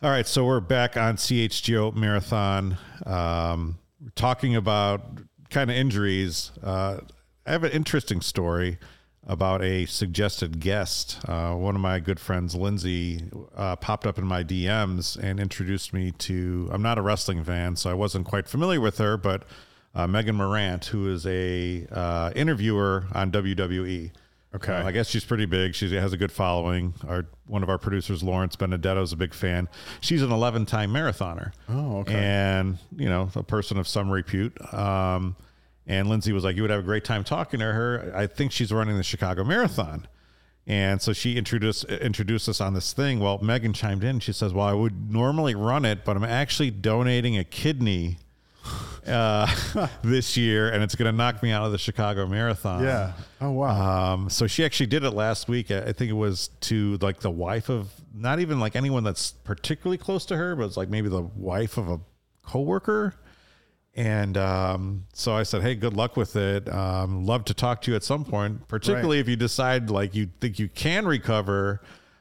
Speaker 1: All right, so we're back on CHGO Marathon. Um, we're talking about kind of injuries. Uh, I have an interesting story about a suggested guest. Uh, one of my good friends, Lindsay, uh, popped up in my DMs and introduced me to. I'm not a wrestling fan, so I wasn't quite familiar with her, but uh, Megan Morant, who is a uh, interviewer on WWE.
Speaker 2: Okay.
Speaker 1: Uh, I guess she's pretty big. She has a good following. Our one of our producers, Lawrence Benedetto, is a big fan. She's an 11 time marathoner.
Speaker 2: Oh, okay.
Speaker 1: And you know, a person of some repute. Um, and Lindsay was like, "You would have a great time talking to her. I think she's running the Chicago Marathon." And so she introduced introduced us on this thing. Well, Megan chimed in. She says, "Well, I would normally run it, but I'm actually donating a kidney." Uh, this year, and it's going to knock me out of the Chicago Marathon.
Speaker 2: Yeah. Oh wow.
Speaker 1: Um, so she actually did it last week. I think it was to like the wife of not even like anyone that's particularly close to her, but it's like maybe the wife of a coworker. And um, so I said, "Hey, good luck with it. Um, love to talk to you at some point, particularly
Speaker 2: Right.
Speaker 1: if you decide like you think you can recover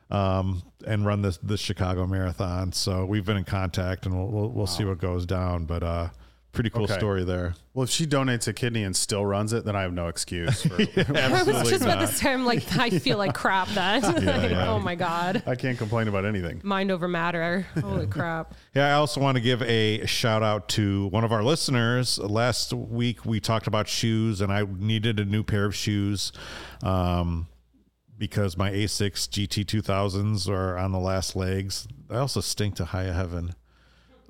Speaker 1: um, and run this this Chicago Marathon." So we've been in contact, and we'll we'll, we'll see what goes down. But uh, pretty cool
Speaker 2: Okay.
Speaker 1: story there.
Speaker 2: well, if she donates a kidney and still runs it, then I have no excuse. For,
Speaker 3: I was just about
Speaker 1: not.
Speaker 3: to say, I'm like, I feel like crap then. Like,
Speaker 1: yeah.
Speaker 3: Oh my God.
Speaker 2: I can't complain about anything.
Speaker 3: Mind over matter. Holy crap.
Speaker 1: Yeah, I also want to give a shout out to one of our listeners. Last week we talked about shoes, and I needed a new pair of shoes um, because my Asics GT 2000s are on the last legs. I also stink to high heaven,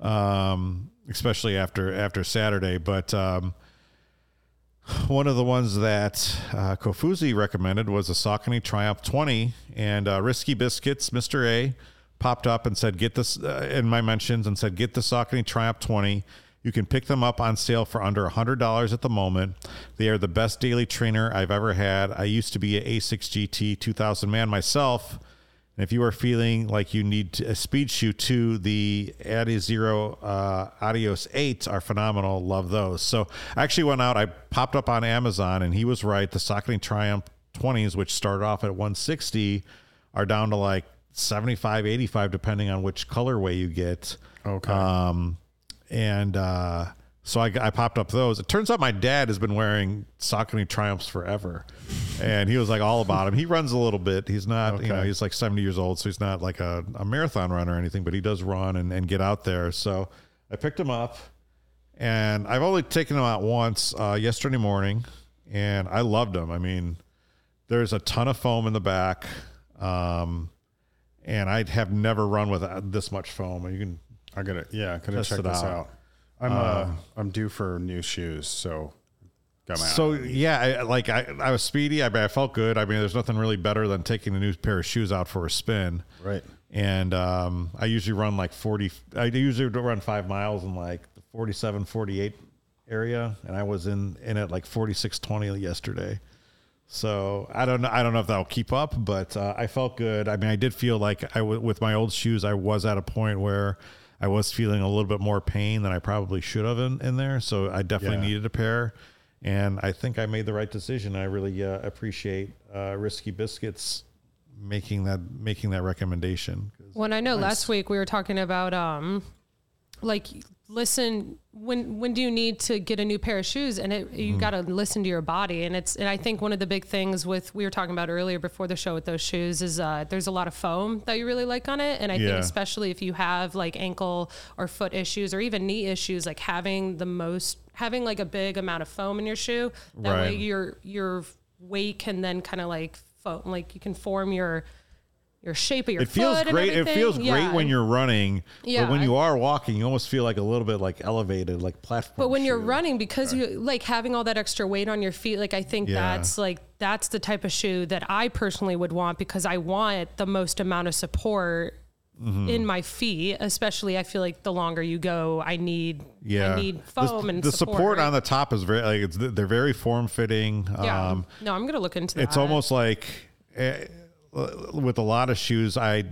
Speaker 1: um, especially after after Saturday. But um, one of the ones that uh, Kofuzi recommended was a Saucony Triumph 20, and uh, Risky Biscuits, Mr. A, popped up and said, "Get this," uh, in my mentions, and said, "Get the Saucony Triumph 20." You can pick them up on sale for under $100 at the moment. They are the best daily trainer I've ever had. I used to be a Asics GT 2000 man myself. And if you are feeling like you need a speed shoe too, the Adizero uh, Adios 8 are phenomenal. Love those. So I actually went out, I popped up on Amazon, and he was right. The Saucony Triumph 20s, which started off at 160, are down to like 75, 85, depending on which colorway you get.
Speaker 2: Okay.
Speaker 1: Um, and uh, so I, I popped up those. It turns out my dad has been wearing Saucony Triumphs forever, and he was like all about him. He runs a little bit. He's not, you know, he's like seventy years old, so he's not like a, a marathon runner or anything, but he does run and, and get out there. So I picked him up, and I've only taken him out once uh, yesterday morning, and I loved him. I mean, there's a ton of foam in the back, um, and I have never run with uh, this much foam. You can
Speaker 2: I gotta, yeah, I gotta check this
Speaker 1: out.
Speaker 2: out. I'm, uh, I'm due for new shoes, so got my.
Speaker 1: So yeah, I, like I, I was speedy. I, I felt good. I mean, there's nothing really better than taking a new pair of shoes out for a spin.
Speaker 2: right.
Speaker 1: And um, I usually run like 40. I usually run five miles in like the 47, 48 area, and I was in in at like 46, 20 yesterday. So I don't know. I don't know if that'll keep up, but uh, I felt good. I mean, I did feel like I w- with my old shoes, I was at a point where I was feeling a little bit more pain than I probably should have in, in there. So I definitely
Speaker 2: Yeah.
Speaker 1: needed a pair, and I think I made the right decision. I really uh, appreciate uh, Risky Biscuits making that making that recommendation.
Speaker 3: When I know last week we were talking about um like listen when when do you need to get a new pair of shoes? And it, you got to listen to your body. And it's and I think one of the big things with we were talking about earlier before the show with those shoes is uh there's a lot of foam that you really like on it. And I
Speaker 1: Yeah.
Speaker 3: think especially if you have like ankle or foot issues or even knee issues like having the most having like a big amount of foam in your shoe that way your your weight can then kind of like foam like you can form your your shape of your
Speaker 1: it feels great. It feels great when you're running,
Speaker 3: Yeah.
Speaker 1: but when you are walking, you almost feel like a little bit like elevated, like platform.
Speaker 3: But when you're running, because you like having all that extra weight on your feet, like I think
Speaker 1: Yeah.
Speaker 3: that's like that's the type of shoe that I personally would want because I want the most amount of support
Speaker 1: Mm-hmm.
Speaker 3: in my feet. Especially, I feel like the longer you go, I need
Speaker 1: yeah,
Speaker 3: I need
Speaker 1: The-
Speaker 3: foam and
Speaker 1: the support,
Speaker 3: right?
Speaker 1: on the top is very like it's they're very form fitting.
Speaker 3: Yeah,
Speaker 1: Um,
Speaker 3: no, I'm gonna look into that.
Speaker 1: it's almost like eh, with a lot of shoes, I.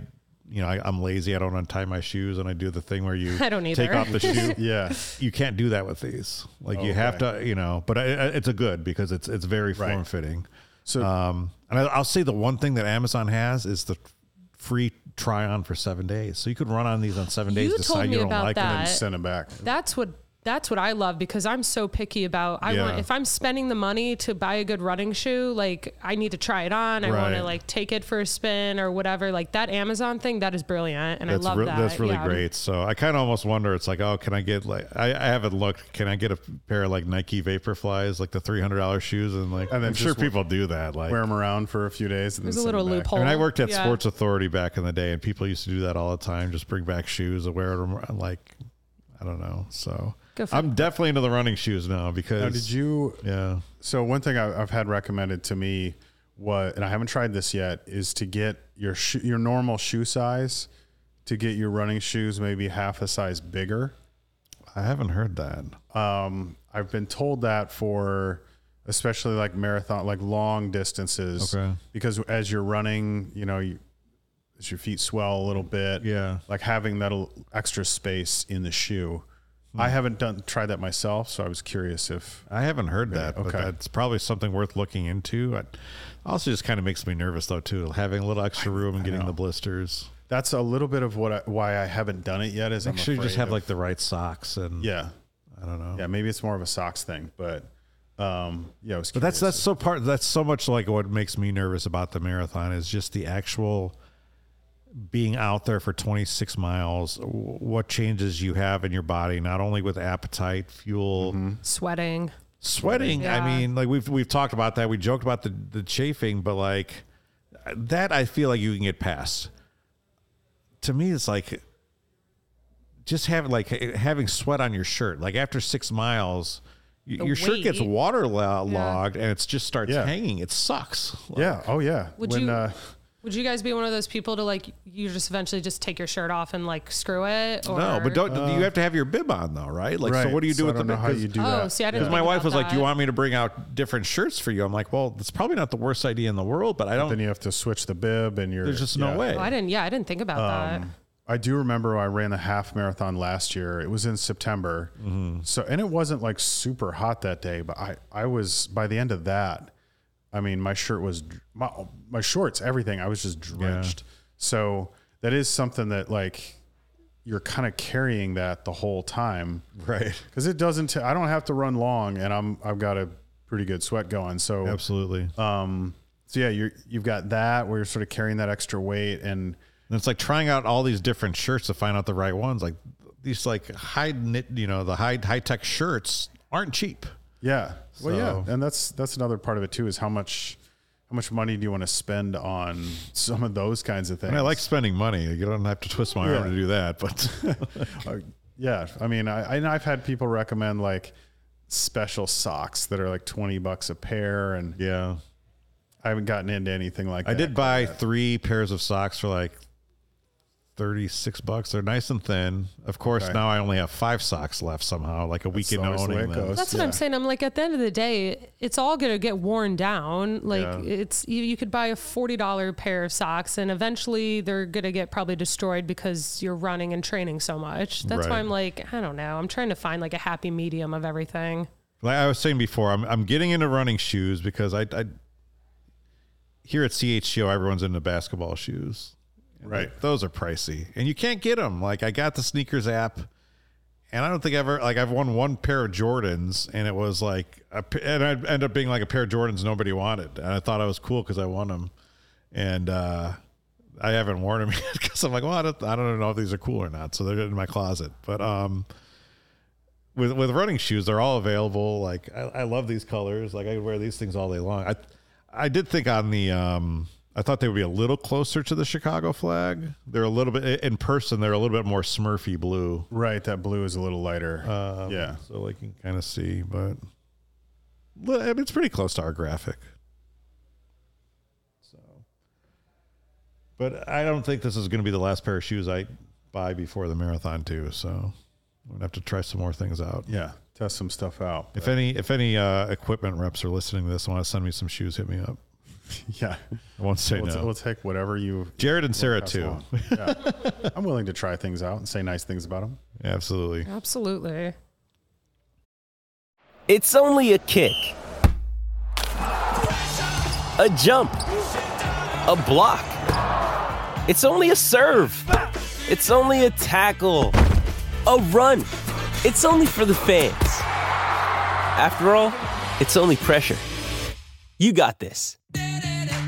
Speaker 1: You know, I, I'm lazy. I don't untie my shoes, and I do the thing where you
Speaker 3: I don't
Speaker 1: take off the shoe.
Speaker 2: Yeah.
Speaker 1: you can't do that with these. Like you have to, you know. But I, I- it's a good because it's it's very
Speaker 2: Right.
Speaker 1: form fitting.
Speaker 2: So
Speaker 1: Um, and I, I'll say the one thing that Amazon has is the free try on for seven days. So you could run on these on seven days,
Speaker 3: You
Speaker 1: decide
Speaker 3: told
Speaker 1: you
Speaker 3: me
Speaker 1: don't
Speaker 3: about
Speaker 1: like them.
Speaker 3: that.
Speaker 2: and send them back.
Speaker 3: that's what that's what I love because I'm so picky about I
Speaker 1: Yeah.
Speaker 3: want if I'm spending the money to buy a good running shoe, like I need to try it on. I want to like take it for a spin or whatever. Like that Amazon thing, that is brilliant and
Speaker 1: That's
Speaker 3: I love
Speaker 1: re-
Speaker 3: that.
Speaker 1: that's really
Speaker 3: Yeah.
Speaker 1: great. So I kind of almost wonder. It's like, oh, can I get like I, I haven't looked. Can I get a pair of like Nike Vaporflies, like the three hundred dollars shoes, and like
Speaker 2: And
Speaker 1: I'm sure
Speaker 2: wear-
Speaker 1: people do that. Like
Speaker 2: Wear them around for a few days. And
Speaker 3: There's
Speaker 2: then
Speaker 3: a little loophole.
Speaker 1: I mean, I worked at
Speaker 3: Yeah.
Speaker 1: Sports Authority back in the day, and people used to do that all the time. Just bring back shoes and wear them. Like, I don't know. So
Speaker 3: Good for
Speaker 1: I'm definitely into the running shoes now because.
Speaker 2: Now, did you?
Speaker 1: Yeah.
Speaker 2: So one thing I- I've had recommended to me, what, and I haven't tried this yet, is to get your shoe, your normal shoe size, to get your running shoes maybe half a size bigger.
Speaker 1: I haven't heard that.
Speaker 2: Um, I've been told that for especially like marathon, like long distances.
Speaker 1: Okay.
Speaker 2: Because as you're running, you know, you, as your feet swell a little bit,
Speaker 1: Yeah.
Speaker 2: like having that l- extra space in the shoe. I haven't done tried that myself, so I was curious if
Speaker 1: I haven't heard that, but
Speaker 2: okay.
Speaker 1: that's probably something worth looking into. It also just kind of makes me nervous though too, having a little extra room and getting the blisters.
Speaker 2: that's a little bit of what I, why I haven't done it yet. Is
Speaker 1: Make
Speaker 2: I'm
Speaker 1: sure you just have
Speaker 2: of-
Speaker 1: like the right socks and
Speaker 2: yeah,
Speaker 1: I don't know.
Speaker 2: yeah. Maybe it's more of a socks thing, but um, yeah.
Speaker 1: But that's that's so part that's so much like what makes me nervous about the marathon is just the actual being out there for 26 miles what changes you have in your body not only with appetite fuel
Speaker 3: Sweating.
Speaker 1: sweating
Speaker 3: Yeah.
Speaker 1: i mean like we've we've talked about that we joked about the the chafing but like that i feel like you can get past to me it's like just having like having sweat on your shirt like after six miles
Speaker 3: The
Speaker 1: your shirt gets
Speaker 3: weight.
Speaker 1: waterlogged and it just starts
Speaker 2: Yeah.
Speaker 1: hanging it sucks
Speaker 2: yeah. Oh yeah.
Speaker 3: Would
Speaker 2: when
Speaker 3: you-
Speaker 2: uh,
Speaker 3: Would you guys be one of those people to like you just eventually just take your shirt off and like screw it? Or
Speaker 1: no but don't you have to have your bib on though right like so what do you do
Speaker 2: I
Speaker 1: with the
Speaker 2: don't know
Speaker 1: bib?
Speaker 2: how
Speaker 1: 'Cause-
Speaker 2: you do
Speaker 3: Oh,
Speaker 2: that.
Speaker 3: see, I didn't
Speaker 1: Because my wife
Speaker 3: about
Speaker 1: was like, "Do you want me to bring out different shirts for you?" I'm like, "Well, it's probably not the worst idea in the world, but I don't.
Speaker 2: then you have to switch the bib, and you're
Speaker 1: There's just no way."
Speaker 3: Oh, I didn't. Yeah, I didn't think about that.
Speaker 2: Um, I do remember I ran the half marathon last year. It was in September.
Speaker 1: Mm-hmm.
Speaker 2: So, and it wasn't like super hot that day, but I, I was, by the end of that, I mean, my shirt was, my, my shorts, everything, I was just drenched. So that is something that like, you're kind of carrying that the whole time.
Speaker 1: Right.
Speaker 2: Cause it doesn't, I I don't have to run long and I'm, I've got a pretty good sweat going. So,
Speaker 1: Absolutely.
Speaker 2: um, so yeah, you're, you've got that where you're sort of carrying that extra weight and,
Speaker 1: And it's like trying out all these different shirts to find out the right ones. Like these like high knit, you know, the high high tech shirts aren't cheap.
Speaker 2: Yeah. Well, yeah, and that's that's another part of it too is how much how much money do you want to spend on some of those kinds of things?
Speaker 1: And I like spending money. You don't have to twist my arm to do that, but
Speaker 2: Uh, yeah, I mean, I and I've had people recommend like special socks that are like twenty bucks a pair, and
Speaker 1: yeah.
Speaker 2: I haven't gotten into anything like
Speaker 1: I
Speaker 2: that.
Speaker 1: I did buy three pairs of socks for like 36 bucks. They're nice and thin. Of course,
Speaker 2: Okay.
Speaker 1: now I only have five socks left somehow, like a week into
Speaker 2: always the way
Speaker 1: owning them.
Speaker 2: goes.
Speaker 3: That's what I'm saying. I'm like, at the end of the day, it's all gonna get worn down. Like
Speaker 1: Yeah.
Speaker 3: it's you, you could buy a forty dollar pair of socks, and eventually they're gonna get probably destroyed because you're running and training so much. That's why I'm like, I don't know. I'm trying to find like a happy medium of everything.
Speaker 1: like I was saying before, I'm I'm getting into running shoes because I, I here at CHGO everyone's into basketball shoes.
Speaker 2: Right.
Speaker 1: like, those are pricey, and you can't get them. Like I got the sneakers app, and I don't think ever like I've won one pair of Jordans, and it was like a, and I ended up being like a pair of Jordans nobody wanted, and I thought I was cool because I won them, and uh, I haven't worn them yet because I'm like, well, I don't, I don't know if these are cool or not, so they're in my closet, but um with with running shoes, they're all available. Like I, I love these colors. Like I wear these things all day long. I I did think on the um I thought they would be a little closer to the Chicago flag. They're a little bit in person. They're a little bit more Smurfy blue.
Speaker 2: Right, that blue is a little lighter.
Speaker 1: Um,
Speaker 2: yeah.
Speaker 1: so like you can kind of see, but I mean, it's pretty close to our graphic. So, but I don't think this is going to be the last pair of shoes I buy before the marathon too. So I'm gonna have to try some more things out.
Speaker 2: Yeah, test some stuff out.
Speaker 1: If any if any uh, equipment reps are listening to this and want to send me some shoes, hit me up.
Speaker 2: yeah,
Speaker 1: I won't say
Speaker 2: we'll,
Speaker 1: no.
Speaker 2: we'll take whatever you.
Speaker 1: Jared and Sarah too.
Speaker 2: yeah. I'm willing to try things out and say nice things about them.
Speaker 1: Absolutely.
Speaker 3: Absolutely.
Speaker 4: It's only a kick, a jump, a block. It's only a serve. It's only a tackle, a run. It's only for the fans. After all, it's only pressure. You got this.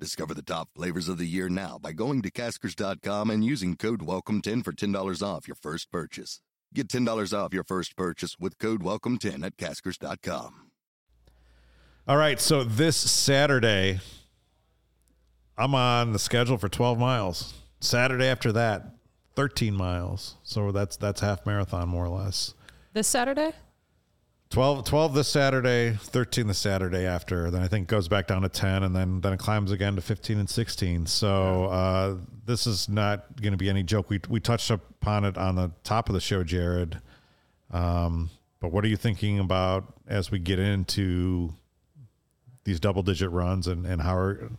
Speaker 5: Discover the top flavors of the year now by going to Caskers.com and using code WELCOME10 for $10 off your first purchase. Get $10 off your first purchase with code WELCOME10 at Caskers.com.
Speaker 1: All right, so this Saturday, I'm on the schedule for 12 miles. Saturday after that, 13 miles. So that's that's half marathon more or less.
Speaker 3: This Saturday?
Speaker 1: 12, 12 this Saturday, 13 the Saturday after. Then I think it goes back down to 10, and then then it climbs again to 15 and 16. So uh, this is not going to be any joke. We we touched upon it on the top of the show, Jared. Um, but what are you thinking about as we get into these double digit runs, and and how are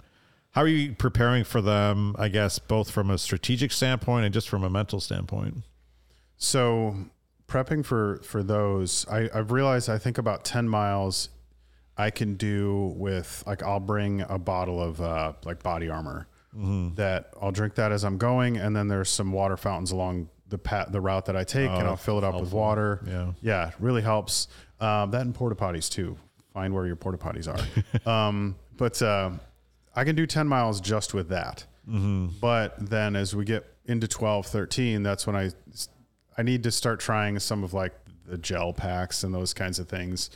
Speaker 1: how are you preparing for them? I guess both from a strategic standpoint and just from a mental standpoint.
Speaker 2: So prepping for for those, I, I've realized I think about ten miles I can do with like I'll bring a bottle of uh, like body armor that I'll drink that as I'm going, and then there's some water fountains along the pat the route that I take, and I'll fill it up with water.
Speaker 1: Yeah.
Speaker 2: yeah, it really helps. Um, that and porta potties too. Find where your porta potties are. um, but uh, I can do 10 miles just with that. But then as we get into 12, 13, that's when I I need to start trying some of like the gel packs and those kinds of things.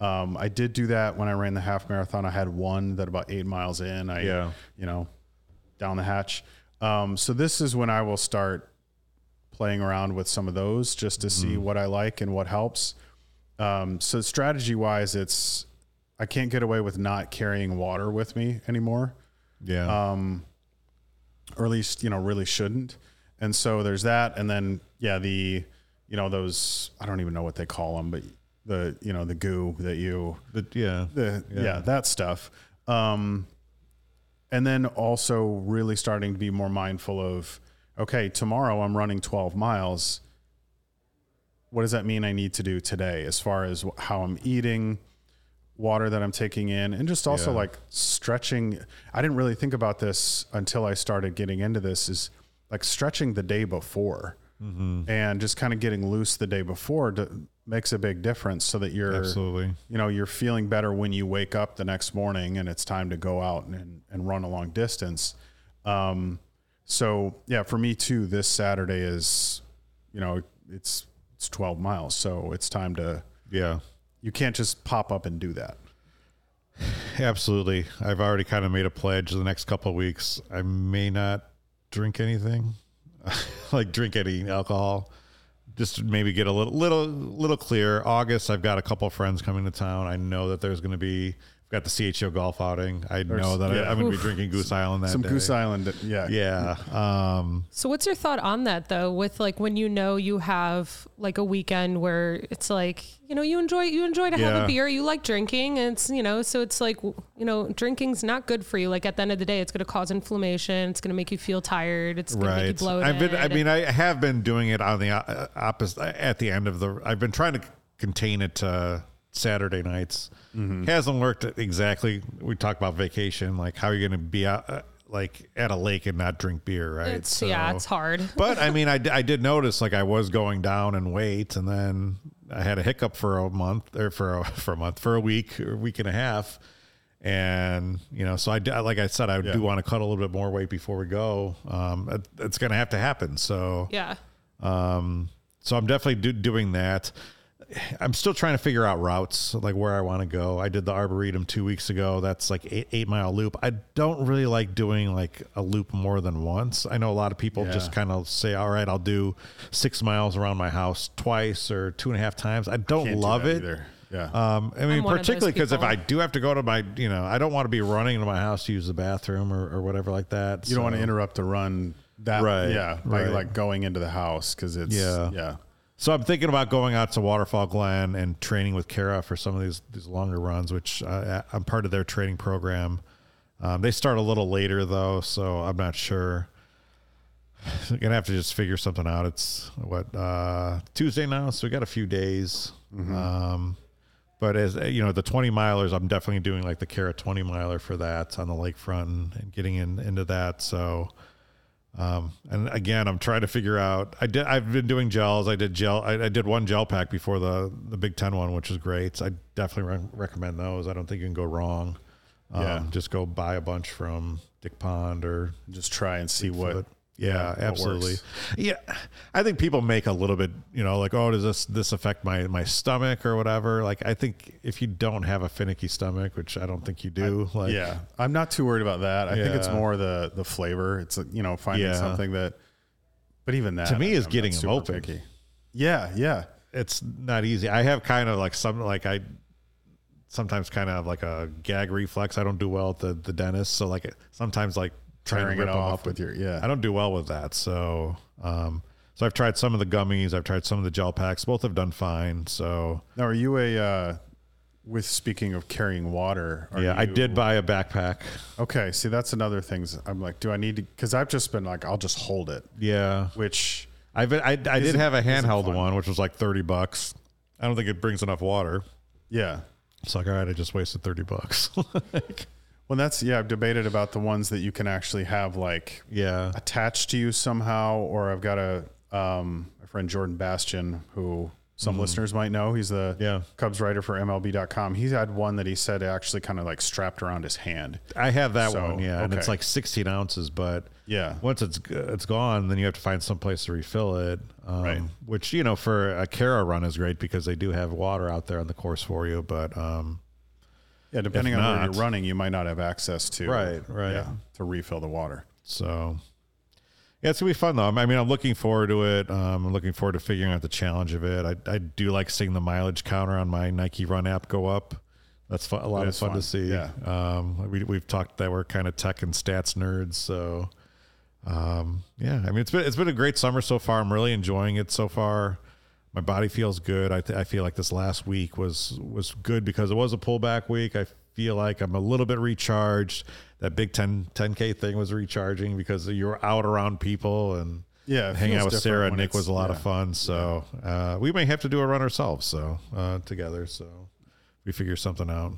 Speaker 2: Um, I did do that when I ran the half marathon. I had one that about eight miles in, I,
Speaker 1: Yeah.
Speaker 2: you know, down the hatch. Um, so this is when I will start playing around with some of those just to see what I like and what helps. Um, so strategy wise, it's, I can't get away with not carrying water with me anymore
Speaker 1: Yeah.
Speaker 2: um, or at least you know really shouldn't. And so there's that, and then yeah, the you know those I don't even know what they call them, but the you know the goo that you
Speaker 1: But yeah.
Speaker 2: the yeah,
Speaker 1: Yeah.
Speaker 2: that stuff. Um, and then also really starting to be more mindful of okay, tomorrow I'm running 12 miles. What does that mean I need to do today as far as how I'm eating, water that I'm taking in, and just also
Speaker 1: Yeah.
Speaker 2: like stretching. I didn't really think about this until I started getting into this is like stretching the day before and just kind of getting loose the day before to, makes a big difference so that you're
Speaker 1: Absolutely.
Speaker 2: you know you're feeling better when you wake up the next morning and it's time to go out and, and run a long distance um, so yeah for me too this saturday is you know it's it's 12 miles so it's time to
Speaker 1: Yeah.
Speaker 2: you can't just pop up and do that
Speaker 1: Absolutely. I've already kind of made a pledge the next couple of weeks. I may not drink anything, like drink any alcohol. Just maybe get a little, little, little clear. August, I've got a couple friends coming to town. I know that there's going to be. I've got the CHO golf outing. I know that
Speaker 2: yeah.
Speaker 1: I, am going to be drinking Goose Island that
Speaker 2: some
Speaker 1: day.
Speaker 2: goose island yeah
Speaker 1: Yeah. Um,
Speaker 3: So what's your thought on that though? With like when you know you have like a weekend where it's like you know you enjoy you enjoy to have
Speaker 1: Yeah.
Speaker 3: a beer, you like drinking, and it's you know so it's like w- you know drinking's not good for you. Like at the end of the day, it's going to cause inflammation. It's going to make you feel tired. It's going to make you
Speaker 1: right.
Speaker 3: bloated.
Speaker 1: I've been. I mean, I have been doing it on the uh, opposite at the end of the. I've been trying to contain it to Saturday nights.
Speaker 2: Mm-hmm.
Speaker 1: Hasn't worked exactly. We talked about vacation. Like, how are you going to be out? Uh, like at a lake and not drink beer, right?
Speaker 3: It's, yeah, it's hard.
Speaker 1: but I mean, I, I did notice like I was going down in weight, and then I had a hiccup for a month or for a, for a month for a week or a week and a half, and you know, so I like I said, I
Speaker 2: Yeah.
Speaker 1: do want to cut a little bit more weight before we go. Um, it, it's going to have to happen. So
Speaker 3: yeah.
Speaker 1: um, so I'm definitely do, doing that. I'm still trying to figure out routes, like where I want to go. I did the Arboretum two weeks ago. That's like eight, eight mile loop. I don't really like doing like a loop more than once. I know a lot of people
Speaker 2: Yeah.
Speaker 1: just kind of say, all right, I'll do six miles around my house twice or two and a half times. I don't
Speaker 2: Can't do
Speaker 1: love it.
Speaker 2: either. Yeah.
Speaker 1: Um, I mean,
Speaker 3: one of those
Speaker 1: particularly because if. I do have to go to my, you know, I don't want to be running to my house to use the bathroom or, or whatever like that.
Speaker 2: you don't want to interrupt the run that
Speaker 1: Right,
Speaker 2: yeah by
Speaker 1: right.
Speaker 2: like going into the house because it's
Speaker 1: Yeah.
Speaker 2: yeah
Speaker 1: So I'm thinking about going out to Waterfall Glen and training with CARA for some of these these longer runs, which uh, I'm part of their training program. Um, they start a little later though, so I'm not sure. I'm gonna have to just figure something out. It's what uh, Tuesday now, so we got a few days. Um, but as you know, the 20 milers, I'm definitely doing like the CARA 20 miler for that on the lakefront and, and getting in, into that. So. Um, and again, I'm trying to figure out. I did. I've been doing gels. I did gel. I, I did one gel pack before the the Big Ten one, which was great. I definitely re- recommend those. I don't think you can go wrong. Um,
Speaker 2: Yeah.
Speaker 1: Just go buy a bunch from Dick Pond or
Speaker 2: just try and see what.
Speaker 1: Yeah, absolutely. Yeah, I think people make a little bit, you know, like, oh, does this this affect my my stomach or whatever? Like, I think if you don't have a finicky stomach, which I don't think you do, like,
Speaker 2: yeah i'm not too worried about that i think it's more the the flavor it's you know finding
Speaker 1: Yeah.
Speaker 2: something that but even that
Speaker 1: To me
Speaker 2: I-
Speaker 1: is
Speaker 2: I'm
Speaker 1: getting them open.
Speaker 2: picky. yeah yeah
Speaker 1: it's not easy. I have kind of like some like I sometimes kind of have like a gag reflex. I don't do well at the the dentist, so like sometimes like
Speaker 2: Tearing it off
Speaker 1: off
Speaker 2: with your- yeah.
Speaker 1: I don't do well with that. So um, so I've tried some of the gummies. I've tried some of the gel packs. Both have done fine. So
Speaker 2: now are you a uh with speaking of carrying water
Speaker 1: yeah, I did buy a backpack.
Speaker 2: okay see that's another thing i'm like do i need to because i've just been like i'll just hold it
Speaker 1: Yeah,
Speaker 2: which
Speaker 1: I've I, I did have a handheld one, which was like thirty bucks. I don't think it brings enough water.
Speaker 2: yeah
Speaker 1: It's like all right, I just wasted thirty bucks.
Speaker 2: well that's yeah i've debated about the ones that you can actually have like
Speaker 1: yeah,
Speaker 2: attached to you somehow, or I've got a um, my friend Jordan Bastian, who some listeners might know. He's the
Speaker 1: Mm-hmm. Yeah.
Speaker 2: Cubs writer for MLB.com. He's had one that he said actually kind of like strapped around his hand.
Speaker 1: I have that
Speaker 2: So,
Speaker 1: one, yeah, and it's like 16 ounces. But
Speaker 2: Yeah.
Speaker 1: once it's it's gone, then you have to find some place to refill it. Um,
Speaker 2: Right.
Speaker 1: Which you know, for a CARA run is great because they do have water out there on the course for you. But um,
Speaker 2: Yeah, depending
Speaker 1: If
Speaker 2: on where you're running, you might not have access to
Speaker 1: Right, right.
Speaker 2: yeah, to refill the water.
Speaker 1: so yeah, it's gonna be fun though. I mean, I'm looking forward to it. Um, I'm looking forward to figuring out the challenge of it. I I do like seeing the mileage counter on my Nike Run app go up. That's fun, a lot of fun,
Speaker 2: fun,
Speaker 1: to see.
Speaker 2: yeah.
Speaker 1: Um, we we've talked that we're kind of tech and stats nerds, so um, yeah. I mean, it's been it's been a great summer so far. I'm really enjoying it so far. My body feels good. I th- I feel like this last week was was good because it was a pullback week. I feel like I'm a little bit recharged. That big 10 10k thing was recharging because you're out around people and
Speaker 2: Yeah,
Speaker 1: hanging out with Sarah and Nick was a lot of fun. So uh, we may have to do a run ourselves. So uh, together. So we figure something out.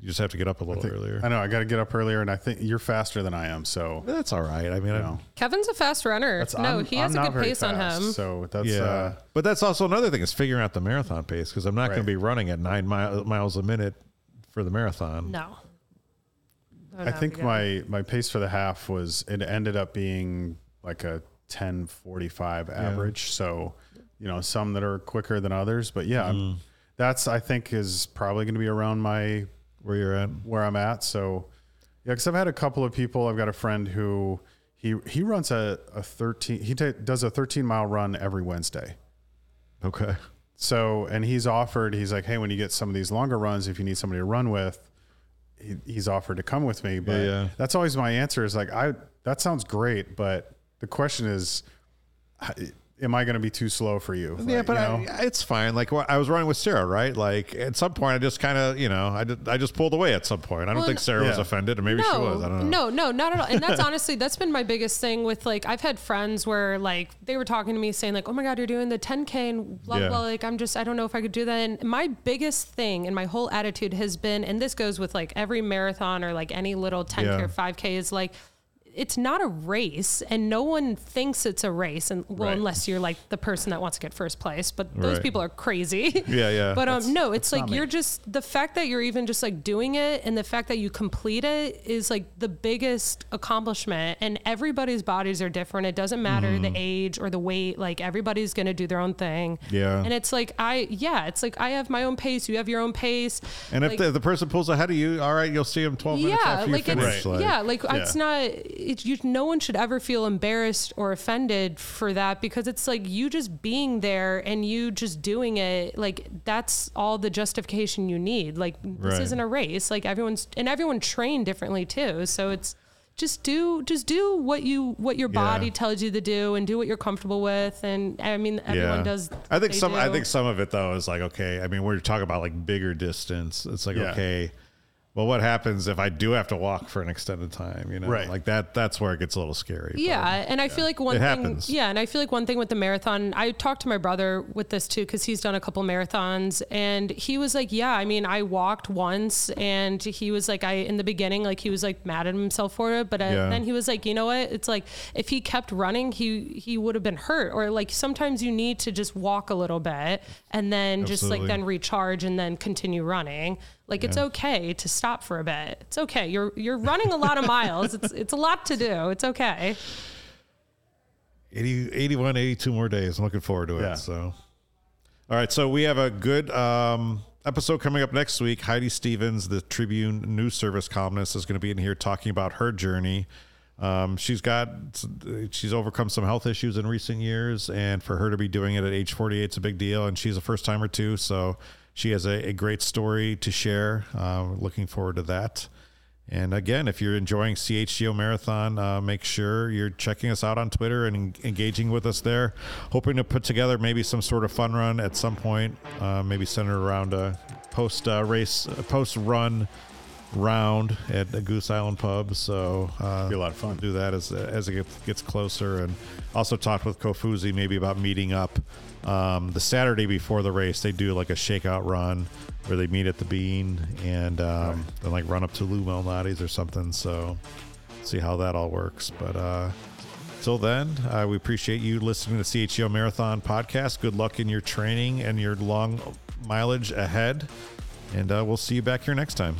Speaker 1: You just have to get up a little earlier.
Speaker 2: I know I got to get up earlier, and I think you're faster than I am. So
Speaker 1: That's all right. I mean,
Speaker 2: you
Speaker 1: I
Speaker 2: know,
Speaker 3: Kevin's a fast runner.
Speaker 2: that's,
Speaker 3: no,
Speaker 2: I'm-
Speaker 3: he has
Speaker 2: I'm
Speaker 3: a good
Speaker 2: very
Speaker 3: pace on him.
Speaker 2: So that's
Speaker 1: yeah,
Speaker 2: uh,
Speaker 1: but that's also another thing is figuring out the marathon pace because I'm not going to be running at nine mile, miles a minute for the marathon.
Speaker 3: no. Don't
Speaker 2: I think
Speaker 3: to
Speaker 2: my my pace for the half was it ended up being like a 10:45 average. So, you know, some that are quicker than others, but yeah,
Speaker 1: Mm.
Speaker 2: I'm- that's I think is probably going to be around my
Speaker 1: Where you're at?
Speaker 2: where I'm at. So, yeah, because I've had a couple of people. I've got a friend who he he runs a, a 13 he ta does a 13 mile run every Wednesday.
Speaker 1: Okay.
Speaker 2: So, and he's offered, he's like, hey, when you get some of these longer runs, if you need somebody to run with, he, he's offered to come with me. But
Speaker 1: Yeah, yeah.
Speaker 2: that's always my answer is like, I, that sounds great. But the question is, am I going to be too slow for you?
Speaker 1: Yeah,
Speaker 2: Like,
Speaker 1: but
Speaker 2: you know?
Speaker 1: I, it's fine. Like wh- I was running with Sarah, right? Like at some point, I just kind of, you know, I just, I just pulled away at some point. I don't
Speaker 3: Well,
Speaker 1: think Sarah was offended, or maybe
Speaker 3: no,
Speaker 1: she was. I don't know.
Speaker 3: No, no, not at all. And that's honestly, that's been my biggest thing with like, I've had friends where like they were talking to me saying like, oh my God, you're doing the 10K and blah,
Speaker 1: Yeah.
Speaker 3: blah, blah. Like, I'm just, I don't know if I could do that. And my biggest thing and my whole attitude has been, and this goes with like every marathon or like any little 10K
Speaker 1: Yeah.
Speaker 3: or 5K is like, it's not a race and no one thinks it's a race and well
Speaker 1: Right.
Speaker 3: unless you're like the person that wants to get first place but those
Speaker 1: Right.
Speaker 3: people are crazy
Speaker 1: Yeah, yeah.
Speaker 3: but
Speaker 1: That's-
Speaker 3: um no it's like you're just the fact that you're even just like doing it and the fact that you complete it is like the biggest accomplishment and everybody's bodies are different it doesn't matter the age or the weight like everybody's gonna do their own thing
Speaker 1: Mm-hmm. Yeah.
Speaker 3: and it's like i yeah it's like i have my own pace you have your own pace
Speaker 1: And if the, the person pulls ahead of you, all right, you'll see them 12 minutes
Speaker 3: yeah,
Speaker 1: after you
Speaker 3: like
Speaker 1: finish.
Speaker 3: it's
Speaker 1: like-
Speaker 3: yeah, like
Speaker 2: Yeah.
Speaker 3: it's not. It, you, no one should ever feel embarrassed or offended for that because it's like you just being there and you just doing it. Like that's all the justification you need. Like this
Speaker 1: Right.
Speaker 3: isn't a race. Like everyone's and everyone trained differently too. So it's just do just do what you what your
Speaker 1: Yeah.
Speaker 3: body tells you to do and do what you're comfortable with. And I mean everyone does.
Speaker 1: I think
Speaker 3: they
Speaker 1: some. I think some of it though is like okay. I mean, we're talking about like bigger distance. It's like
Speaker 2: Yeah.
Speaker 1: okay. Well, what happens if I do have to walk for an extended time? You know,
Speaker 2: Right.
Speaker 1: like that. That's where it gets a little scary. but-
Speaker 3: Yeah, and I feel like one
Speaker 1: It
Speaker 3: thing.
Speaker 1: happens.
Speaker 3: Yeah, and I feel like one thing with the marathon. I talked to my brother with this too because he's done a couple marathons, and he was like, "Yeah, I mean, I walked once, and he was like, I in the beginning, like he was like mad at himself for it, but uh,
Speaker 1: Yeah.
Speaker 3: then he was like, you know what? It's like if he kept running, he he would have been hurt, or like sometimes you need to just walk a little bit and then just like then recharge and then continue running. Like it's okay to stop for a bit. It's okay. You're you're running a lot of miles. It's it's a lot to do. It's okay.
Speaker 1: 80, 81, 82 more days. I'm looking forward to it.
Speaker 2: Yeah.
Speaker 1: So, all right. So we have a good um, episode coming up next week. Heidi Stevens, the Tribune News Service columnist, is going to be in here talking about her journey. Um, she's got she's overcome some health issues in recent years, and for her to be doing it at age 48 is a big deal. And she's a first timer too, so she has a, a great story to share. Uh, looking forward to that. And again, if you're enjoying CHGO Marathon, uh, make sure you're checking us out on Twitter and en- engaging with us there. Hoping to put together maybe some sort of fun run at some point, uh, maybe centered around a post uh, race, post run round at the Goose Island Pub. So uh,
Speaker 2: Be a lot of fun.
Speaker 1: Do that as as it gets- gets closer, and also talked with Kofuzi maybe about meeting up um, the Saturday before the race. They do like a shakeout run where they meet at the Bean and um, then like run up to Lou Malnati's or something. So see how that all works. But uh, till then, uh, we appreciate you listening to the CHGO Marathon podcast. Good luck in your training and your long mileage ahead. And uh, we'll see you back here next time.